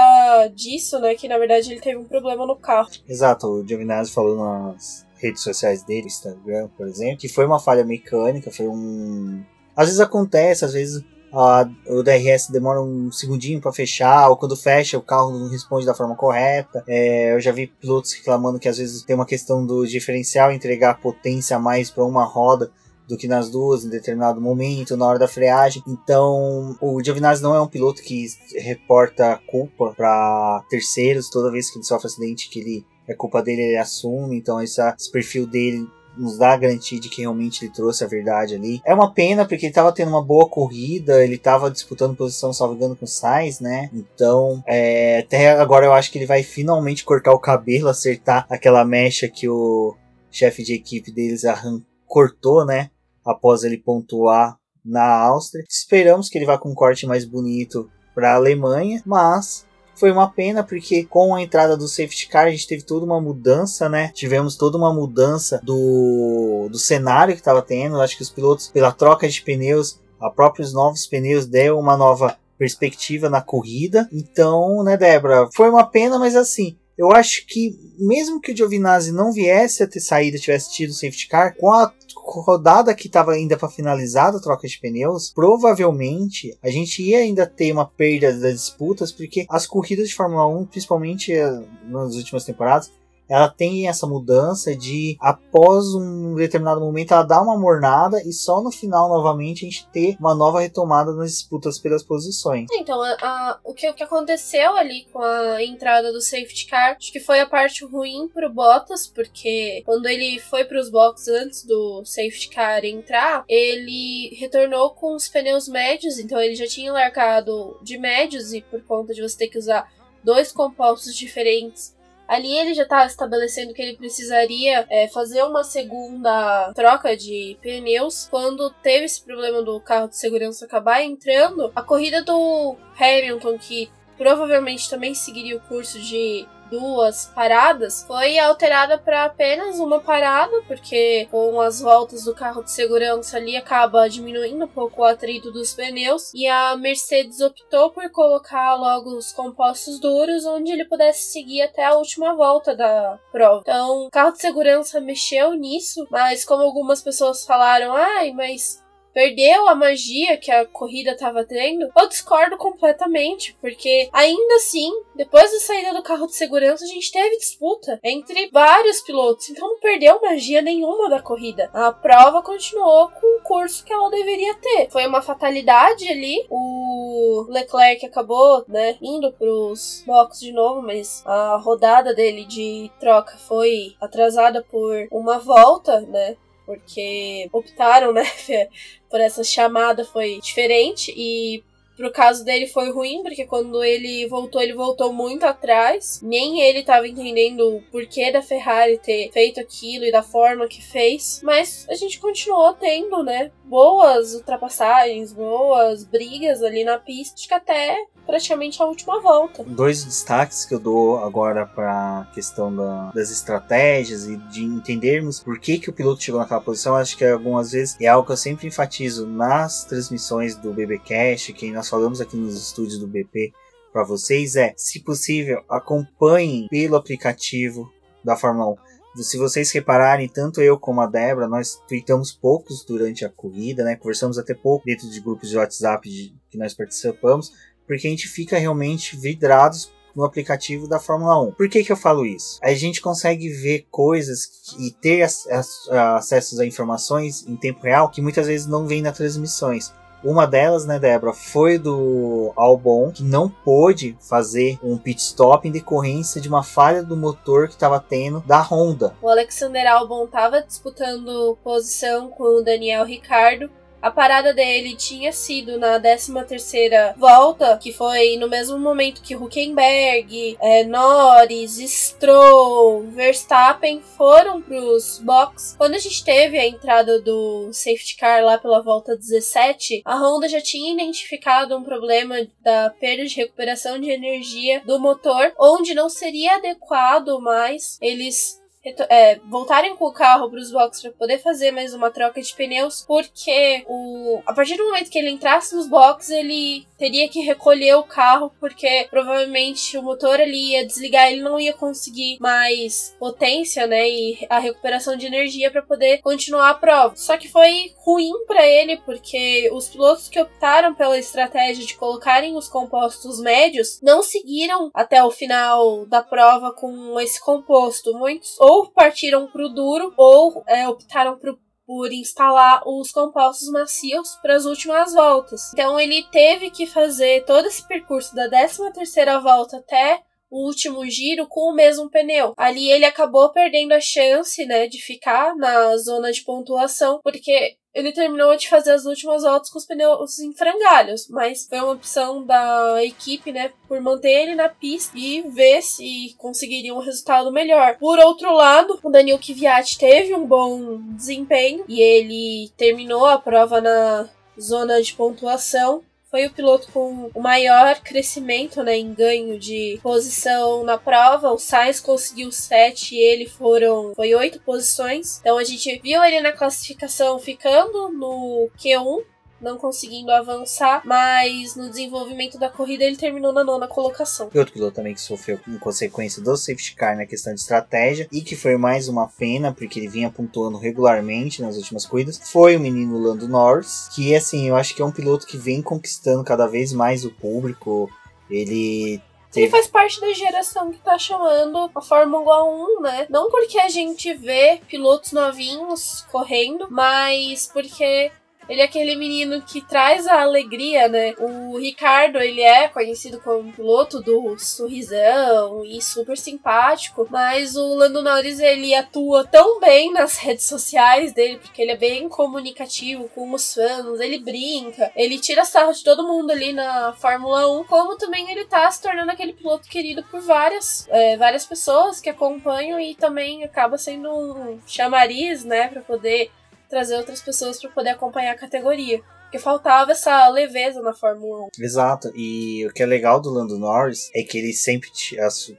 disso, né, que na verdade ele teve um problema no carro. Exato, o Giovinazzi falou nas redes sociais dele, Instagram, por exemplo, que foi uma falha mecânica, foi um às vezes acontece, às vezes a, o DRS demora um segundinho para fechar, ou quando fecha o carro não responde da forma correta. É, eu já vi pilotos reclamando que às vezes tem uma questão do diferencial entregar potência mais para uma roda do que nas duas em determinado momento, na hora da freagem. Então, o Giovinazzi não é um piloto que reporta culpa para terceiros toda vez que ele sofre acidente que ele é culpa dele, ele assume. Então, esse, esse perfil dele nos dá a garantia de que realmente ele trouxe a verdade ali. É uma pena porque ele tava tendo uma boa corrida, ele tava disputando posição, salvando com o Sainz, né? Então, é, até agora eu acho que ele vai finalmente cortar o cabelo, acertar aquela mecha que o chefe de equipe deles arrancou, cortou, né? Após ele pontuar na Áustria. Esperamos que ele vá com um corte mais bonito para a Alemanha, mas foi uma pena porque com a entrada do safety car a gente teve toda uma mudança, né? Tivemos toda uma mudança do, do cenário que estava tendo. Acho que os pilotos, pela troca de pneus, a próprios novos pneus deu uma nova perspectiva na corrida. Então, né, Débora, foi uma pena, mas assim, eu acho que mesmo que o Giovinazzi não viesse a ter saído, tivesse tido safety car, com a rodada que estava ainda para finalizar a troca de pneus, provavelmente a gente ia ainda ter uma perda das disputas, porque as corridas de Fórmula 1, principalmente eh, nas últimas temporadas, ela tem essa mudança de após um determinado momento ela dá uma mornada e só no final novamente a gente ter uma nova retomada nas disputas pelas posições. Então, a, a, o, que, o que aconteceu ali com a entrada do safety car, acho que foi a parte ruim pro Bottas, porque quando ele foi para os boxes antes do safety car entrar, ele retornou com os pneus médios, então ele já tinha largado de médios e por conta de você ter que usar dois compostos diferentes Ali ele já estava estabelecendo que ele precisaria é, fazer uma segunda troca de pneus. Quando teve esse problema do carro de segurança acabar entrando, a corrida do Hamilton, que provavelmente também seguiria o curso de duas paradas foi alterada para apenas uma parada, porque com as voltas do carro de segurança ali acaba diminuindo um pouco o atrito dos pneus. E a Mercedes optou por colocar logo os compostos duros, onde ele pudesse seguir até a última volta da prova. Então, o carro de segurança mexeu nisso, mas como algumas pessoas falaram, ai, mas perdeu a magia que a corrida estava tendo, eu discordo completamente, porque ainda assim, depois da saída do carro de segurança, a gente teve disputa entre vários pilotos, então não perdeu magia nenhuma da corrida. A prova continuou com o curso que ela deveria ter. Foi uma fatalidade ali, o Leclerc acabou, né, indo pros boxes de novo, mas a rodada dele de troca foi atrasada por uma volta, né? Porque optaram, né, por essa chamada foi diferente e Pro caso dele foi ruim, porque quando ele voltou, ele voltou muito atrás. Nem ele estava entendendo o porquê da Ferrari ter feito aquilo e da forma que fez. Mas a gente continuou tendo, né? Boas ultrapassagens, boas brigas ali na pista, que até praticamente a última volta. Dois destaques que eu dou agora para a questão da, das estratégias e de entendermos por que, que o piloto chegou naquela posição. Acho que algumas vezes é algo que eu sempre enfatizo nas transmissões do BBcast, que nós falamos aqui nos estúdios do BP para vocês é, se possível, acompanhem pelo aplicativo da Fórmula 1 se vocês repararem, tanto eu como a Débora, nós tweetamos poucos durante a corrida, né? Conversamos até pouco dentro de grupos de WhatsApp de, que nós participamos, porque a gente fica realmente vidrados no aplicativo da Fórmula 1. Por que, que eu falo isso? A gente consegue ver coisas e ter acesso a informações em tempo real que muitas vezes não vem nas transmissões. Uma delas, né, Débora, foi do Albon, que não pôde fazer um pit stop em decorrência de uma falha do motor que estava tendo da Honda. O Alexander Albon estava disputando posição com o Daniel Ricardo a parada dele tinha sido na 13 terceira volta, que foi no mesmo momento que Huckenberg, é, Norris, Stroll, Verstappen foram pros box. Quando a gente teve a entrada do safety car lá pela volta 17, a Honda já tinha identificado um problema da perda de recuperação de energia do motor, onde não seria adequado mais eles é, voltarem com o carro para os boxes para poder fazer mais uma troca de pneus, porque o, a partir do momento que ele entrasse nos boxes, ele teria que recolher o carro, porque provavelmente o motor ali ia desligar, ele não ia conseguir mais potência, né, e a recuperação de energia para poder continuar a prova. Só que foi ruim para ele, porque os pilotos que optaram pela estratégia de colocarem os compostos médios não seguiram até o final da prova com esse composto. Muitos ou partiram para o duro ou é, optaram pro, por instalar os compostos macios para as últimas voltas. Então ele teve que fazer todo esse percurso da 13 terceira volta até o último giro com o mesmo pneu. Ali ele acabou perdendo a chance, né, de ficar na zona de pontuação, porque ele terminou de fazer as últimas voltas com os pneus em frangalhos, mas foi uma opção da equipe, né, por manter ele na pista e ver se conseguiria um resultado melhor. Por outro lado, o Daniel Kvyat teve um bom desempenho e ele terminou a prova na zona de pontuação foi o piloto com o maior crescimento né, em ganho de posição na prova. O Sainz conseguiu sete e ele foram foi oito posições. Então a gente viu ele na classificação ficando no Q1 não conseguindo avançar, mas no desenvolvimento da corrida ele terminou na nona colocação. E outro piloto também que sofreu em consequência do safety car na questão de estratégia e que foi mais uma pena porque ele vinha pontuando regularmente nas últimas corridas foi o menino Lando Norris, que assim, eu acho que é um piloto que vem conquistando cada vez mais o público. Ele ele faz parte da geração que tá chamando a Fórmula 1, né? Não porque a gente vê pilotos novinhos correndo, mas porque ele é aquele menino que traz a alegria, né? O Ricardo, ele é conhecido como piloto do sorrisão e super simpático, mas o Lando Norris, ele atua tão bem nas redes sociais dele, porque ele é bem comunicativo com os fãs, ele brinca, ele tira sarro de todo mundo ali na Fórmula 1, como também ele tá se tornando aquele piloto querido por várias, é, várias pessoas que acompanham e também acaba sendo um chamariz, né, para poder trazer outras pessoas para poder acompanhar a categoria. Porque faltava essa leveza na Fórmula 1. Exato. E o que é legal do Lando Norris é que ele sempre,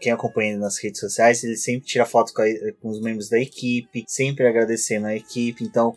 quem acompanha ele nas redes sociais, ele sempre tira foto com, a, com os membros da equipe, sempre agradecendo a equipe. Então,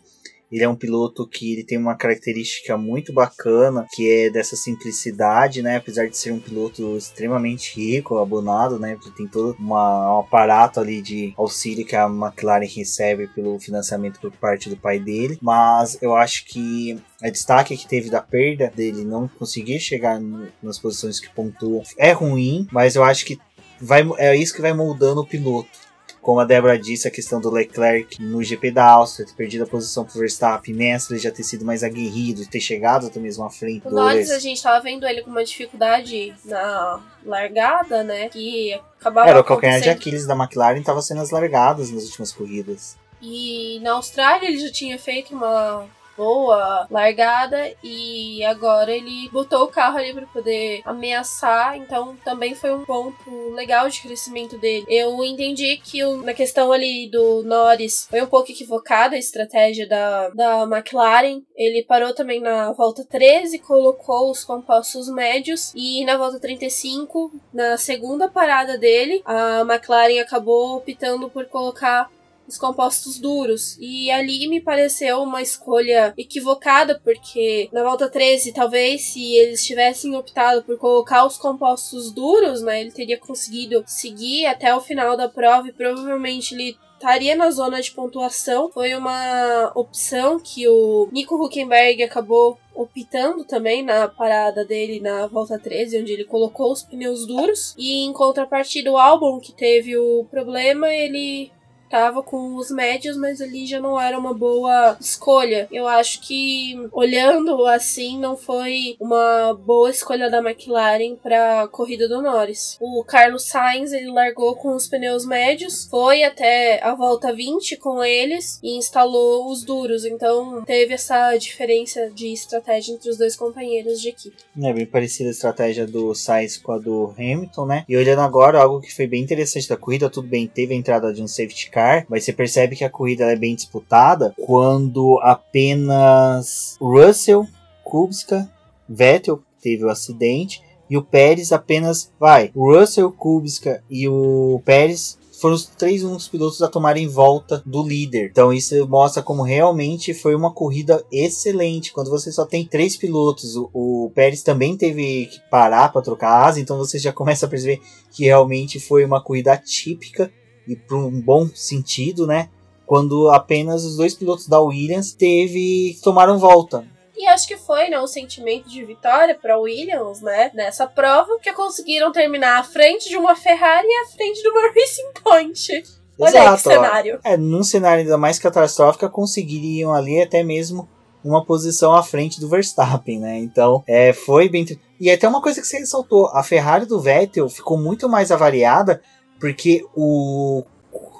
ele é um piloto que ele tem uma característica muito bacana, que é dessa simplicidade, né? Apesar de ser um piloto extremamente rico, abonado, né? Ele tem todo uma, um aparato ali de auxílio que a McLaren recebe pelo financiamento por parte do pai dele. Mas eu acho que a destaque que teve da perda dele não conseguir chegar no, nas posições que pontuam é ruim, mas eu acho que vai, é isso que vai moldando o piloto. Como a Débora disse, a questão do Leclerc no GP da Áustria, ter perdido a posição pro Verstappen ele já ter sido mais aguerrido, ter chegado até mesmo à frente o do Norris, a gente tava vendo ele com uma dificuldade na largada, né? Que acabava Era o calcanhar de Aquiles da McLaren estava sendo as largadas nas últimas corridas. E na Austrália ele já tinha feito uma boa largada e agora ele botou o carro ali para poder ameaçar, então também foi um ponto legal de crescimento dele. Eu entendi que na questão ali do Norris foi um pouco equivocada a estratégia da, da McLaren. Ele parou também na volta 13, colocou os compostos médios e na volta 35, na segunda parada dele, a McLaren acabou optando por colocar os compostos duros. E ali me pareceu uma escolha equivocada, porque na volta 13, talvez se eles tivessem optado por colocar os compostos duros, né, ele teria conseguido seguir até o final da prova e provavelmente ele estaria na zona de pontuação. Foi uma opção que o Nico Huckenberg acabou optando também na parada dele na volta 13, onde ele colocou os pneus duros. E em contrapartida, o álbum que teve o problema, ele tava com os médios, mas ali já não era uma boa escolha. Eu acho que, olhando assim, não foi uma boa escolha da McLaren para a corrida do Norris. O Carlos Sainz ele largou com os pneus médios, foi até a volta 20 com eles e instalou os duros. Então teve essa diferença de estratégia entre os dois companheiros de equipe. É bem parecida a estratégia do Sainz com a do Hamilton, né? E olhando agora, algo que foi bem interessante da corrida, tudo bem, teve a entrada de um safety car, mas você percebe que a corrida é bem disputada quando apenas Russell, Kubica, Vettel teve o acidente e o Pérez apenas vai. Russell, Kubica e o Pérez foram os três únicos pilotos a tomarem volta do líder. Então isso mostra como realmente foi uma corrida excelente. Quando você só tem três pilotos, o, o Pérez também teve que parar para trocar asa, então você já começa a perceber que realmente foi uma corrida típica e para um bom sentido, né? Quando apenas os dois pilotos da Williams teve tomaram volta. E acho que foi, né, um sentimento de vitória para Williams, né, nessa prova, que conseguiram terminar à frente de uma Ferrari e à frente de uma Racing Point. Olha Exato, aí que cenário. É, num cenário ainda mais catastrófico, conseguiriam ali até mesmo uma posição à frente do Verstappen, né? Então, é, foi bem. E até uma coisa que você ressaltou: a Ferrari do Vettel ficou muito mais avariada porque o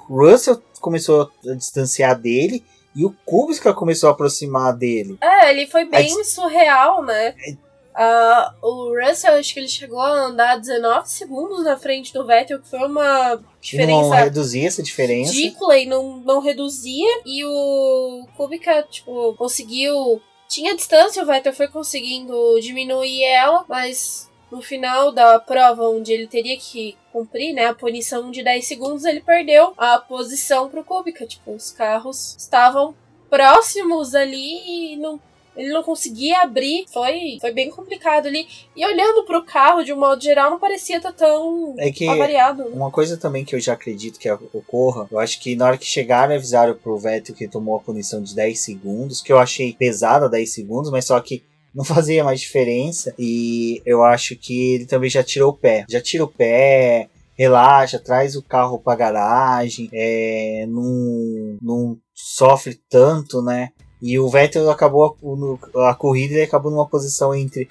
Russell começou a distanciar dele e o Kubica começou a aproximar dele. É, ele foi bem Aí, surreal, né? Uh, o Russell, acho que ele chegou a andar 19 segundos na frente do Vettel, que foi uma diferença. Não reduzia essa diferença. Ridícula e não, não reduzia. E o Kubica, tipo, conseguiu. Tinha distância, o Vettel foi conseguindo diminuir ela, mas no final da prova, onde ele teria que cumprir né, a punição de 10 segundos, ele perdeu a posição pro Kubica. Tipo, os carros estavam próximos ali e não ele não conseguia abrir, foi, foi bem complicado ali. E olhando pro carro, de um modo geral, não parecia estar tão é que avariado. Uma coisa também que eu já acredito que ocorra, eu acho que na hora que chegaram avisaram pro Vettel que tomou a punição de 10 segundos, que eu achei pesada 10 segundos, mas só que não fazia mais diferença. E eu acho que ele também já tirou o pé. Já tira o pé, relaxa, traz o carro pra garagem, é, não, não sofre tanto, né? E o Vettel acabou a, a corrida e acabou numa posição entre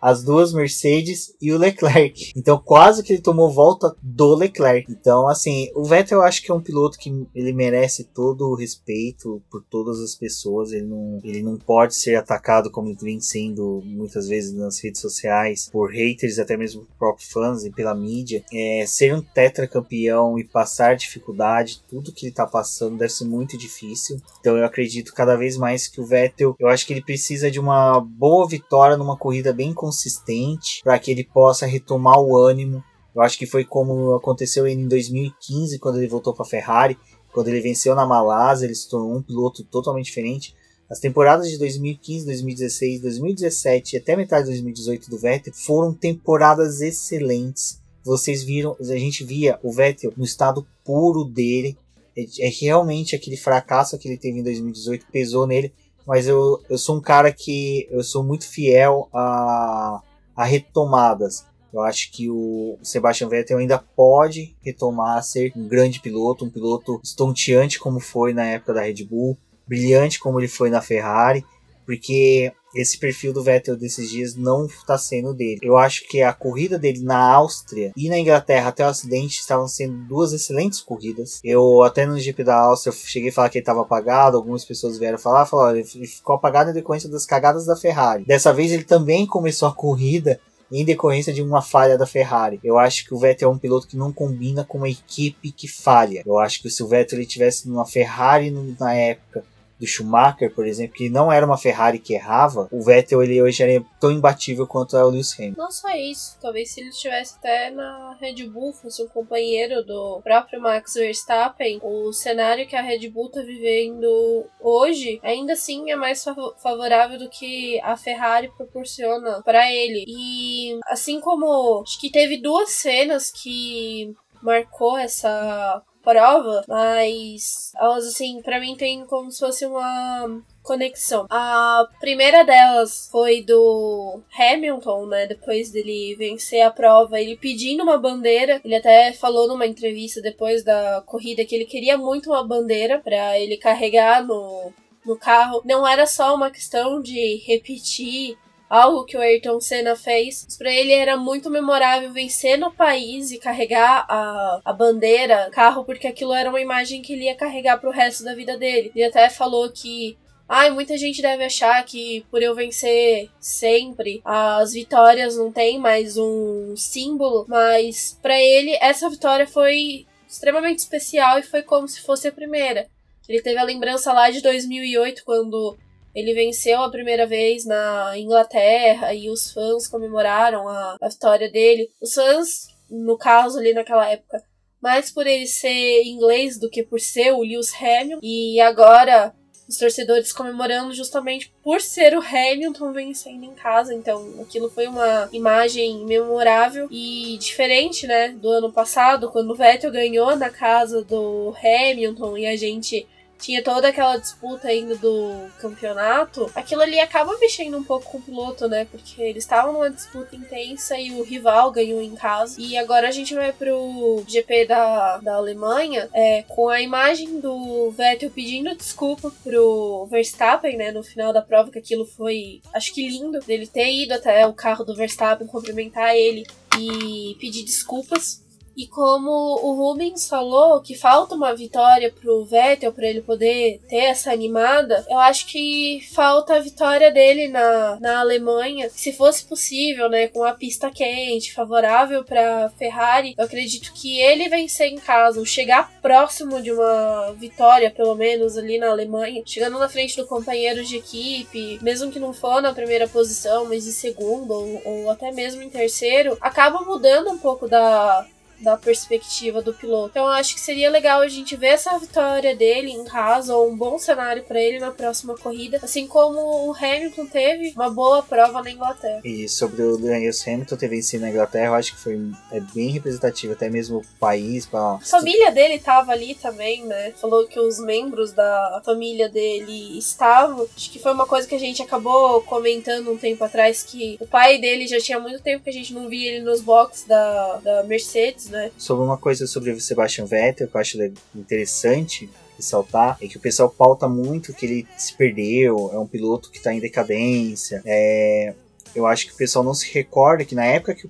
as duas Mercedes e o Leclerc. Então quase que ele tomou volta do Leclerc. Então assim, o Vettel eu acho que é um piloto que ele merece todo o respeito por todas as pessoas. Ele não, ele não pode ser atacado como ele vem sendo muitas vezes nas redes sociais por haters, até mesmo por próprios fãs e pela mídia. É, ser um tetracampeão e passar dificuldade, tudo que ele tá passando deve ser muito difícil. Então eu acredito cada vez mais que o Vettel, eu acho que ele precisa de uma boa vitória numa corrida bem consistente para que ele possa retomar o ânimo. Eu acho que foi como aconteceu em 2015 quando ele voltou para a Ferrari, quando ele venceu na Malásia, ele se tornou um piloto totalmente diferente. As temporadas de 2015, 2016, 2017 e até metade de 2018 do Vettel foram temporadas excelentes. Vocês viram, a gente via o Vettel no estado puro dele. É, é realmente aquele fracasso que ele teve em 2018 pesou nele mas eu, eu sou um cara que eu sou muito fiel a, a retomadas. Eu acho que o Sebastian Vettel ainda pode retomar a ser um grande piloto, um piloto estonteante como foi na época da Red Bull, brilhante como ele foi na Ferrari, porque esse perfil do Vettel desses dias não está sendo dele. Eu acho que a corrida dele na Áustria e na Inglaterra até o acidente estavam sendo duas excelentes corridas. Eu até no GP da Áustria cheguei a falar que ele estava apagado, algumas pessoas vieram falar, falaram, ele ficou apagado em decorrência das cagadas da Ferrari. Dessa vez ele também começou a corrida em decorrência de uma falha da Ferrari. Eu acho que o Vettel é um piloto que não combina com uma equipe que falha. Eu acho que se o Vettel ele tivesse numa Ferrari na época do Schumacher, por exemplo, que não era uma Ferrari que errava, o Vettel ele hoje era tão imbatível quanto é o Lewis Hamilton. Não só isso, talvez se ele estivesse até na Red Bull, fosse um companheiro do próprio Max Verstappen, o cenário que a Red Bull tá vivendo hoje ainda assim é mais favorável do que a Ferrari proporciona para ele. E assim como acho que teve duas cenas que marcou essa prova, mas elas, assim, para mim tem como se fosse uma conexão. A primeira delas foi do Hamilton, né? Depois dele vencer a prova, ele pedindo uma bandeira. Ele até falou numa entrevista depois da corrida que ele queria muito uma bandeira para ele carregar no, no carro. Não era só uma questão de repetir algo que o Ayrton Senna fez. Para ele era muito memorável vencer no país e carregar a, a bandeira, carro, porque aquilo era uma imagem que ele ia carregar pro resto da vida dele. Ele até falou que Ai, muita gente deve achar que por eu vencer sempre, as vitórias não têm mais um símbolo, mas para ele essa vitória foi extremamente especial e foi como se fosse a primeira. Ele teve a lembrança lá de 2008 quando ele venceu a primeira vez na Inglaterra e os fãs comemoraram a, a vitória dele. Os fãs, no caso ali naquela época, mais por ele ser inglês do que por ser o Lewis Hamilton. E agora os torcedores comemorando justamente por ser o Hamilton vencendo em casa. Então, aquilo foi uma imagem memorável e diferente, né, do ano passado, quando o Vettel ganhou na casa do Hamilton e a gente tinha toda aquela disputa ainda do campeonato, aquilo ali acaba mexendo um pouco com o piloto, né? Porque eles estavam numa disputa intensa e o rival ganhou em casa. E agora a gente vai pro GP da, da Alemanha é, com a imagem do Vettel pedindo desculpa pro Verstappen, né? No final da prova, que aquilo foi, acho que lindo, dele ter ido até o carro do Verstappen cumprimentar ele e pedir desculpas e como o Rubens falou que falta uma vitória pro Vettel para ele poder ter essa animada, eu acho que falta a vitória dele na, na Alemanha. Se fosse possível, né, com a pista quente, favorável para Ferrari, eu acredito que ele vencer em casa, chegar próximo de uma vitória, pelo menos ali na Alemanha, chegando na frente do companheiro de equipe, mesmo que não for na primeira posição, mas em segundo ou, ou até mesmo em terceiro, acaba mudando um pouco da da perspectiva do piloto. Então eu acho que seria legal a gente ver essa vitória dele em casa ou um bom cenário para ele na próxima corrida, assim como o Hamilton teve uma boa prova na Inglaterra. E sobre o Lewis Hamilton ter vencido na Inglaterra, eu acho que foi é bem representativo, até mesmo o país. Pra... A família dele tava ali também, né? Falou que os membros da família dele estavam. Acho que foi uma coisa que a gente acabou comentando um tempo atrás que o pai dele já tinha muito tempo que a gente não via ele nos boxes da, da Mercedes né? Sobre uma coisa sobre o Sebastian Vettel que eu acho interessante ressaltar é que o pessoal pauta muito que ele se perdeu, é um piloto que está em decadência. É, eu acho que o pessoal não se recorda que na época que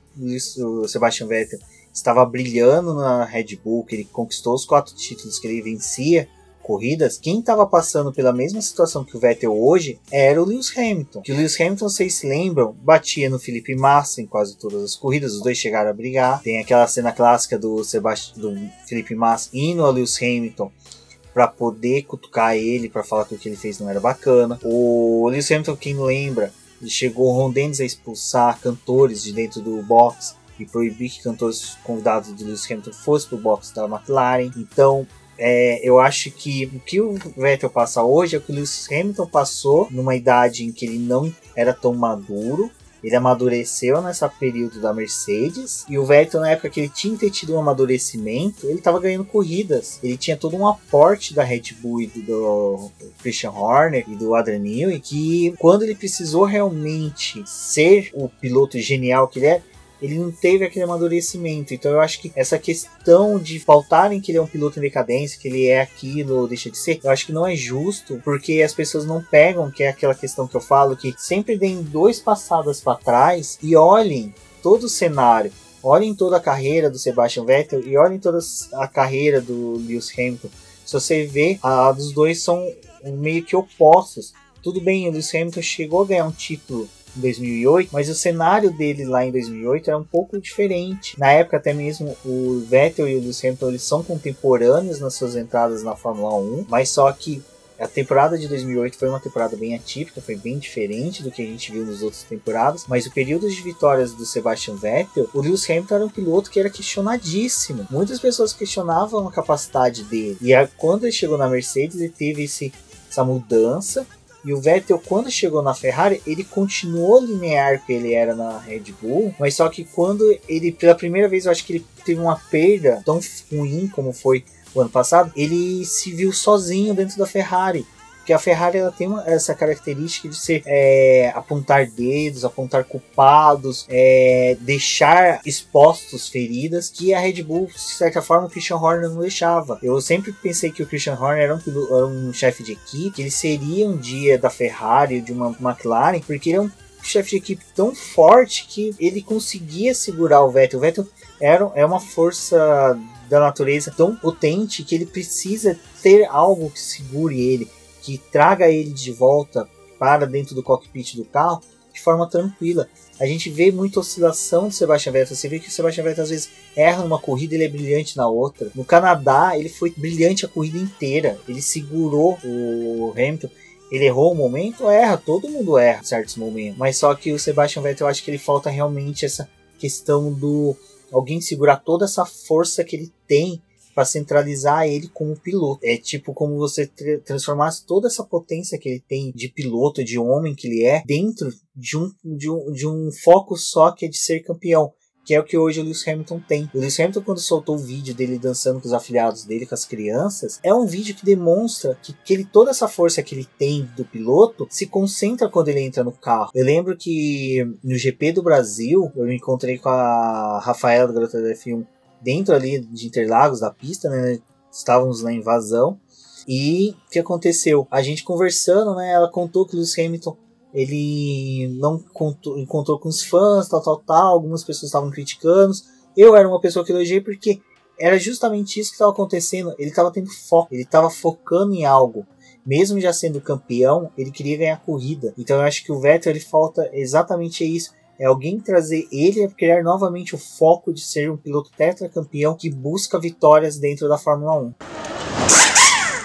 o Sebastian Vettel estava brilhando na Red Bull, que ele conquistou os quatro títulos que ele vencia, corridas, quem estava passando pela mesma situação que o Vettel hoje era o Lewis Hamilton. Que o Lewis Hamilton, vocês se lembram, batia no Felipe Massa em quase todas as corridas, os dois chegaram a brigar. Tem aquela cena clássica do, Sebast do Felipe Massa indo ao Lewis Hamilton para poder cutucar ele, para falar que o que ele fez não era bacana. O Lewis Hamilton, quem lembra, ele chegou o Ron Dennis a expulsar cantores de dentro do box e proibir que cantores convidados do Lewis Hamilton fossem para o box da McLaren. Então, é, eu acho que o que o Vettel passa hoje é o que o Lewis Hamilton passou numa idade em que ele não era tão maduro. Ele amadureceu nessa período da Mercedes. E o Vettel, na época que ele tinha tido um amadurecimento, ele estava ganhando corridas. Ele tinha todo um aporte da Red Bull e do, do Christian Horner e do Adrian Newey. Que quando ele precisou realmente ser o piloto genial que ele é, ele não teve aquele amadurecimento. Então eu acho que essa questão de faltarem que ele é um piloto em decadência, que ele é aquilo, deixa de ser, eu acho que não é justo, porque as pessoas não pegam, que é aquela questão que eu falo, que sempre deem dois passadas para trás e olhem todo o cenário. Olhem toda a carreira do Sebastian Vettel e olhem toda a carreira do Lewis Hamilton. Se você vê, a dos dois são meio que opostos. Tudo bem, o Lewis Hamilton chegou a ganhar um título em 2008, mas o cenário dele lá em 2008 era um pouco diferente. Na época até mesmo o Vettel e o Lewis Hamilton eles são contemporâneos nas suas entradas na Fórmula 1, mas só que a temporada de 2008 foi uma temporada bem atípica, foi bem diferente do que a gente viu nas outras temporadas, mas o período de vitórias do Sebastian Vettel, o Lewis Hamilton era um piloto que era questionadíssimo. Muitas pessoas questionavam a capacidade dele. E quando ele chegou na Mercedes, ele teve esse, essa mudança e o Vettel, quando chegou na Ferrari, ele continuou linear que ele era na Red Bull, mas só que quando ele, pela primeira vez, eu acho que ele teve uma perda tão ruim como foi o ano passado, ele se viu sozinho dentro da Ferrari. Porque a Ferrari ela tem uma, essa característica de ser é, apontar dedos, apontar culpados, é, deixar expostos feridas, que a Red Bull, de certa forma, o Christian Horner não deixava. Eu sempre pensei que o Christian Horner era um, era um chefe de equipe, que ele seria um dia da Ferrari, de uma McLaren, porque ele é um chefe de equipe tão forte que ele conseguia segurar o Vettel. O Vettel era, é uma força da natureza tão potente que ele precisa ter algo que segure ele que traga ele de volta para dentro do cockpit do carro de forma tranquila. A gente vê muita oscilação do Sebastian Vettel. Você vê que o Sebastian Vettel às vezes erra numa corrida ele é brilhante na outra. No Canadá, ele foi brilhante a corrida inteira. Ele segurou o Hamilton. Ele errou um momento? Erra, todo mundo erra em certos momentos. Mas só que o Sebastian Vettel, eu acho que ele falta realmente essa questão do alguém segurar toda essa força que ele tem para centralizar ele como piloto. É tipo como você tra transformasse toda essa potência que ele tem de piloto, de homem que ele é, dentro de um, de um, de um foco só que é de ser campeão que é o que hoje o Lewis Hamilton tem. O Lewis Hamilton, quando soltou o vídeo dele dançando com os afiliados dele, com as crianças, é um vídeo que demonstra que, que ele, toda essa força que ele tem do piloto se concentra quando ele entra no carro. Eu lembro que no GP do Brasil, eu me encontrei com a Rafaela do Garota da F1 dentro ali de Interlagos, da pista, né? Estávamos na invasão. E o que aconteceu? A gente conversando, né? Ela contou que o Lewis Hamilton ele não contou, encontrou com os fãs, tal, tal, tal. Algumas pessoas estavam criticando. Eu era uma pessoa que elogiei porque era justamente isso que estava acontecendo. Ele estava tendo foco, ele estava focando em algo. Mesmo já sendo campeão, ele queria ganhar a corrida. Então eu acho que o Vettel ele falta exatamente isso é alguém trazer ele a criar novamente o foco de ser um piloto tetracampeão que busca vitórias dentro da Fórmula 1.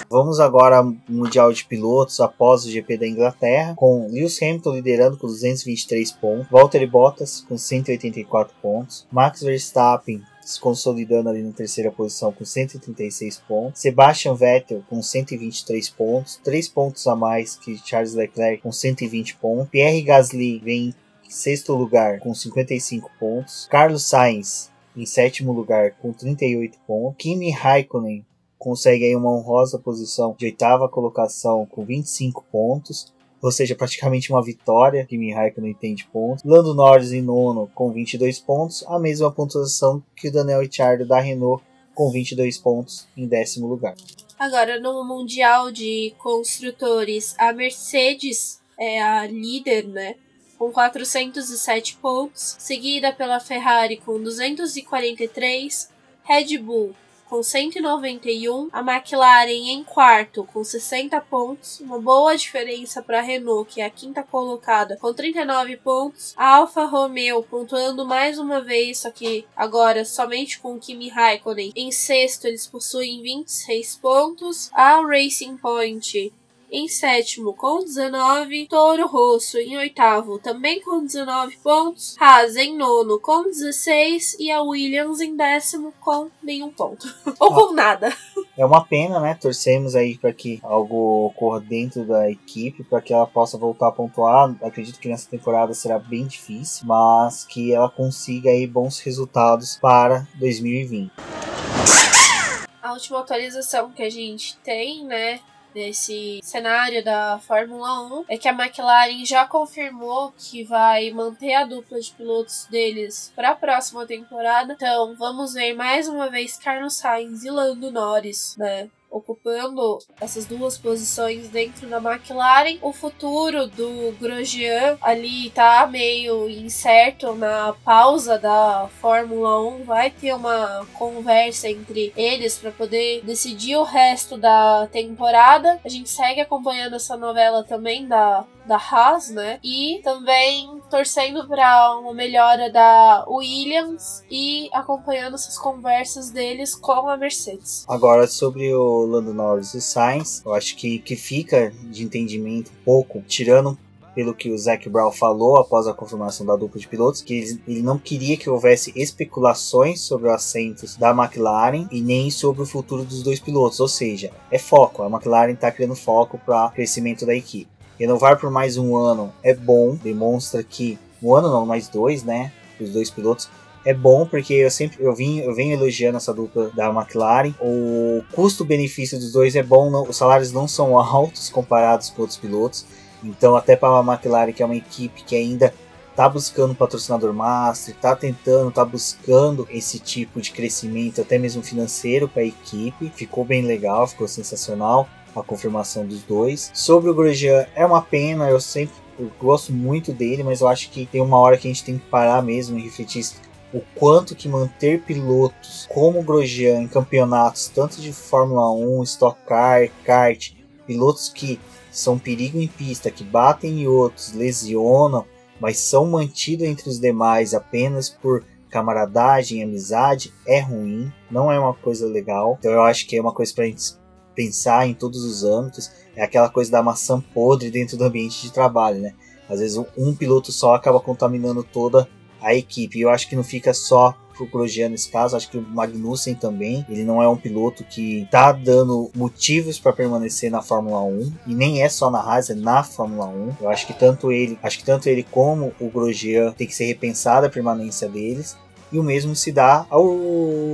Vamos agora ao Mundial de Pilotos após o GP da Inglaterra, com Lewis Hamilton liderando com 223 pontos, Valtteri Bottas com 184 pontos, Max Verstappen se consolidando ali na terceira posição com 136 pontos. Sebastian Vettel com 123 pontos, 3 pontos a mais que Charles Leclerc com 120 pontos. Pierre Gasly vem sexto lugar com 55 pontos. Carlos Sainz em sétimo lugar com 38 pontos. Kimi Raikkonen consegue aí uma honrosa posição de oitava colocação com 25 pontos. Ou seja, praticamente uma vitória. Kimi Raikkonen tem de pontos. Lando Norris em nono com 22 pontos. A mesma pontuação que o Daniel Ricciardo da Renault com 22 pontos em décimo lugar. Agora, no Mundial de Construtores, a Mercedes é a líder, né? Com 407 pontos, seguida pela Ferrari com 243, Red Bull com 191, a McLaren em quarto com 60 pontos, uma boa diferença para a Renault, que é a quinta colocada, com 39 pontos, a Alfa Romeo pontuando mais uma vez, só que agora somente com Kimi Raikkonen. Em sexto, eles possuem 26 pontos, a Racing Point em sétimo com 19, Toro Rosso em oitavo também com 19 pontos, Haas em nono com 16 e a Williams em décimo com nenhum ponto. Ou com nada. É uma pena, né? Torcemos aí para que algo ocorra dentro da equipe, para que ela possa voltar a pontuar. Acredito que nessa temporada será bem difícil, mas que ela consiga aí bons resultados para 2020. A última atualização que a gente tem, né, nesse cenário da Fórmula 1 é que a McLaren já confirmou que vai manter a dupla de pilotos deles para a próxima temporada. Então, vamos ver mais uma vez Carlos Sainz e Lando Norris, né? Ocupando essas duas posições dentro da McLaren. O futuro do Grosjean ali tá meio incerto na pausa da Fórmula 1. Vai ter uma conversa entre eles para poder decidir o resto da temporada. A gente segue acompanhando essa novela também da da Haas, né? E também torcendo para uma melhora da Williams e acompanhando essas conversas deles com a Mercedes. Agora sobre o Lando Norris e Sainz, eu acho que que fica de entendimento pouco, tirando pelo que o Zac Brown falou após a confirmação da dupla de pilotos, que ele, não queria que houvesse especulações sobre os assentos da McLaren e nem sobre o futuro dos dois pilotos, ou seja, é foco. A McLaren está criando foco para o crescimento da equipe. Renovar por mais um ano é bom, demonstra que um ano não, mais dois, né? Os dois pilotos é bom porque eu sempre eu vim eu venho elogiando essa dupla da McLaren. O custo-benefício dos dois é bom, não, os salários não são altos comparados com outros pilotos. Então até para a McLaren que é uma equipe que ainda tá buscando um patrocinador master, tá tentando, tá buscando esse tipo de crescimento, até mesmo financeiro para a equipe. Ficou bem legal, ficou sensacional a confirmação dos dois. Sobre o Grosjean, é uma pena, eu sempre eu gosto muito dele, mas eu acho que tem uma hora que a gente tem que parar mesmo e refletir o quanto que manter pilotos como o Grosjean em campeonatos tanto de Fórmula 1, Stock Car, kart, pilotos que são perigo em pista, que batem em outros, lesionam, mas são mantidos entre os demais apenas por camaradagem, amizade, é ruim, não é uma coisa legal. Então eu acho que é uma coisa para a gente pensar em todos os âmbitos. É aquela coisa da maçã podre dentro do ambiente de trabalho, né? Às vezes um piloto só acaba contaminando toda a equipe. E eu acho que não fica só pro Grosjean nesse caso, acho que o Magnussen também, ele não é um piloto que tá dando motivos para permanecer na Fórmula 1 e nem é só na Haas, é na Fórmula 1. Eu acho que tanto ele, acho que tanto ele como o Grosjean tem que ser repensada a permanência deles. E o mesmo se dá ao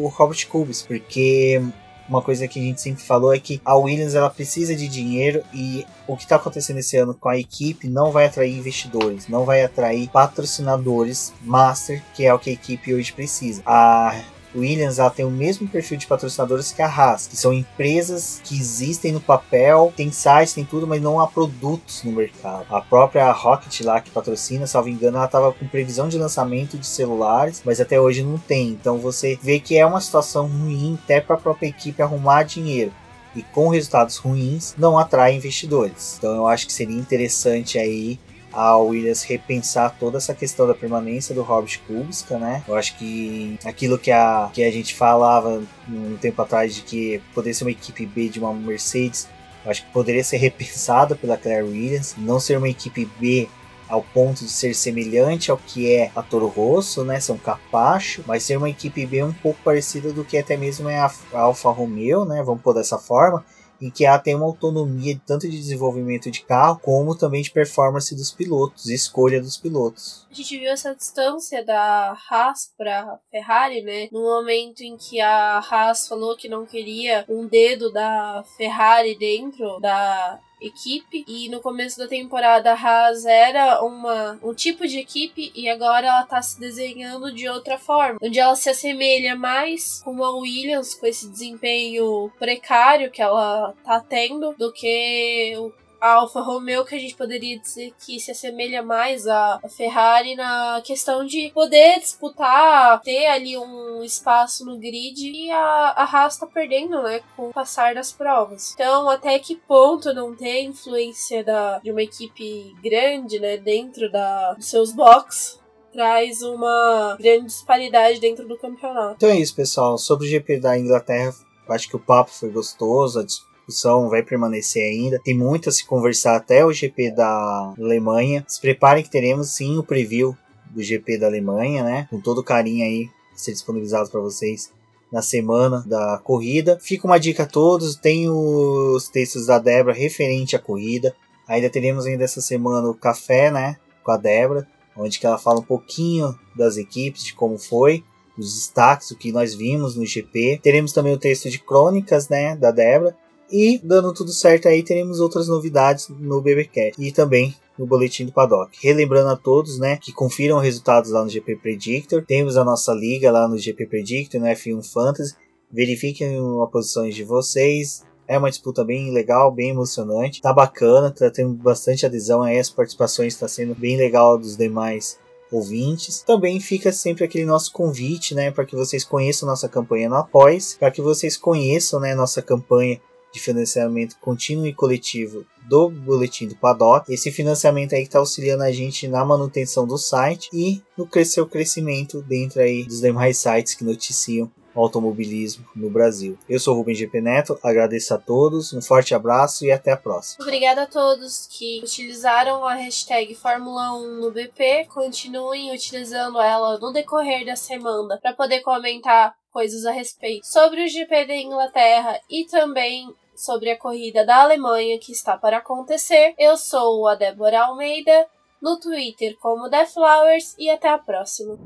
Robert Kubica, porque uma coisa que a gente sempre falou é que a Williams ela precisa de dinheiro e o que está acontecendo esse ano com a equipe não vai atrair investidores, não vai atrair patrocinadores master, que é o que a equipe hoje precisa. A Williams ela tem o mesmo perfil de patrocinadores que a Haas, que são empresas que existem no papel, tem sites, tem tudo, mas não há produtos no mercado. A própria Rocket lá que patrocina, salvo engano, ela estava com previsão de lançamento de celulares, mas até hoje não tem. Então você vê que é uma situação ruim até para a própria equipe arrumar dinheiro e com resultados ruins não atrai investidores. Então eu acho que seria interessante aí a Williams repensar toda essa questão da permanência do Robert Kubica, né? Eu acho que aquilo que a, que a gente falava um tempo atrás de que poderia ser uma equipe B de uma Mercedes, eu acho que poderia ser repensado pela Claire Williams, não ser uma equipe B ao ponto de ser semelhante ao que é a Toro Rosso, né? Ser um capacho, mas ser uma equipe B um pouco parecida do que até mesmo é a Alfa Romeo, né? Vamos pôr dessa forma em que ela tem uma autonomia tanto de desenvolvimento de carro como também de performance dos pilotos, escolha dos pilotos. A gente viu essa distância da Haas para Ferrari, né? No momento em que a Haas falou que não queria um dedo da Ferrari dentro da equipe. E no começo da temporada a Haas era uma, um tipo de equipe e agora ela tá se desenhando de outra forma, onde ela se assemelha mais com a Williams com esse desempenho precário que ela tá tendo do que o a Alfa Romeo que a gente poderia dizer que se assemelha mais à Ferrari na questão de poder disputar, ter ali um espaço no grid e a, a Haas tá perdendo, né, com o passar das provas. Então, até que ponto não ter influência da, de uma equipe grande, né, dentro da, dos seus boxes traz uma grande disparidade dentro do campeonato. Então é isso, pessoal. Sobre o GP da Inglaterra, acho que o papo foi gostoso, a discussão vai permanecer ainda. Tem muito a se conversar até o GP da Alemanha. Se preparem que teremos sim o preview do GP da Alemanha, né? Com todo carinho aí ser disponibilizado para vocês na semana da corrida. Fica uma dica a todos, tem os textos da Débora referente à corrida. Ainda teremos ainda essa semana o café, né, com a Débora, onde que ela fala um pouquinho das equipes, de como foi, os destaques, o que nós vimos no GP. Teremos também o texto de crônicas, né, da Débora, e, dando tudo certo aí, teremos outras novidades no BBcast e também no boletim do Paddock. Relembrando a todos, né, que confiram os resultados lá no GP Predictor. Temos a nossa liga lá no GP Predictor, no F1 Fantasy. Verifiquem as posições de vocês. É uma disputa bem legal, bem emocionante. Tá bacana, tá tendo bastante adesão aí, as participações está sendo bem legal dos demais ouvintes. Também fica sempre aquele nosso convite, né, para que vocês conheçam nossa campanha no Após, para que vocês conheçam, né, nossa campanha de financiamento contínuo e coletivo do Boletim do Paddock. Esse financiamento aí está auxiliando a gente na manutenção do site e no seu crescimento dentro aí dos demais sites que noticiam automobilismo no Brasil. Eu sou o Rubem GP Neto, agradeço a todos, um forte abraço e até a próxima. Obrigada a todos que utilizaram a hashtag Fórmula 1 no BP, continuem utilizando ela no decorrer da semana para poder comentar coisas a respeito sobre o GP da Inglaterra e também sobre a corrida da Alemanha que está para acontecer. Eu sou a Débora Almeida, no Twitter como The Flowers e até a próxima.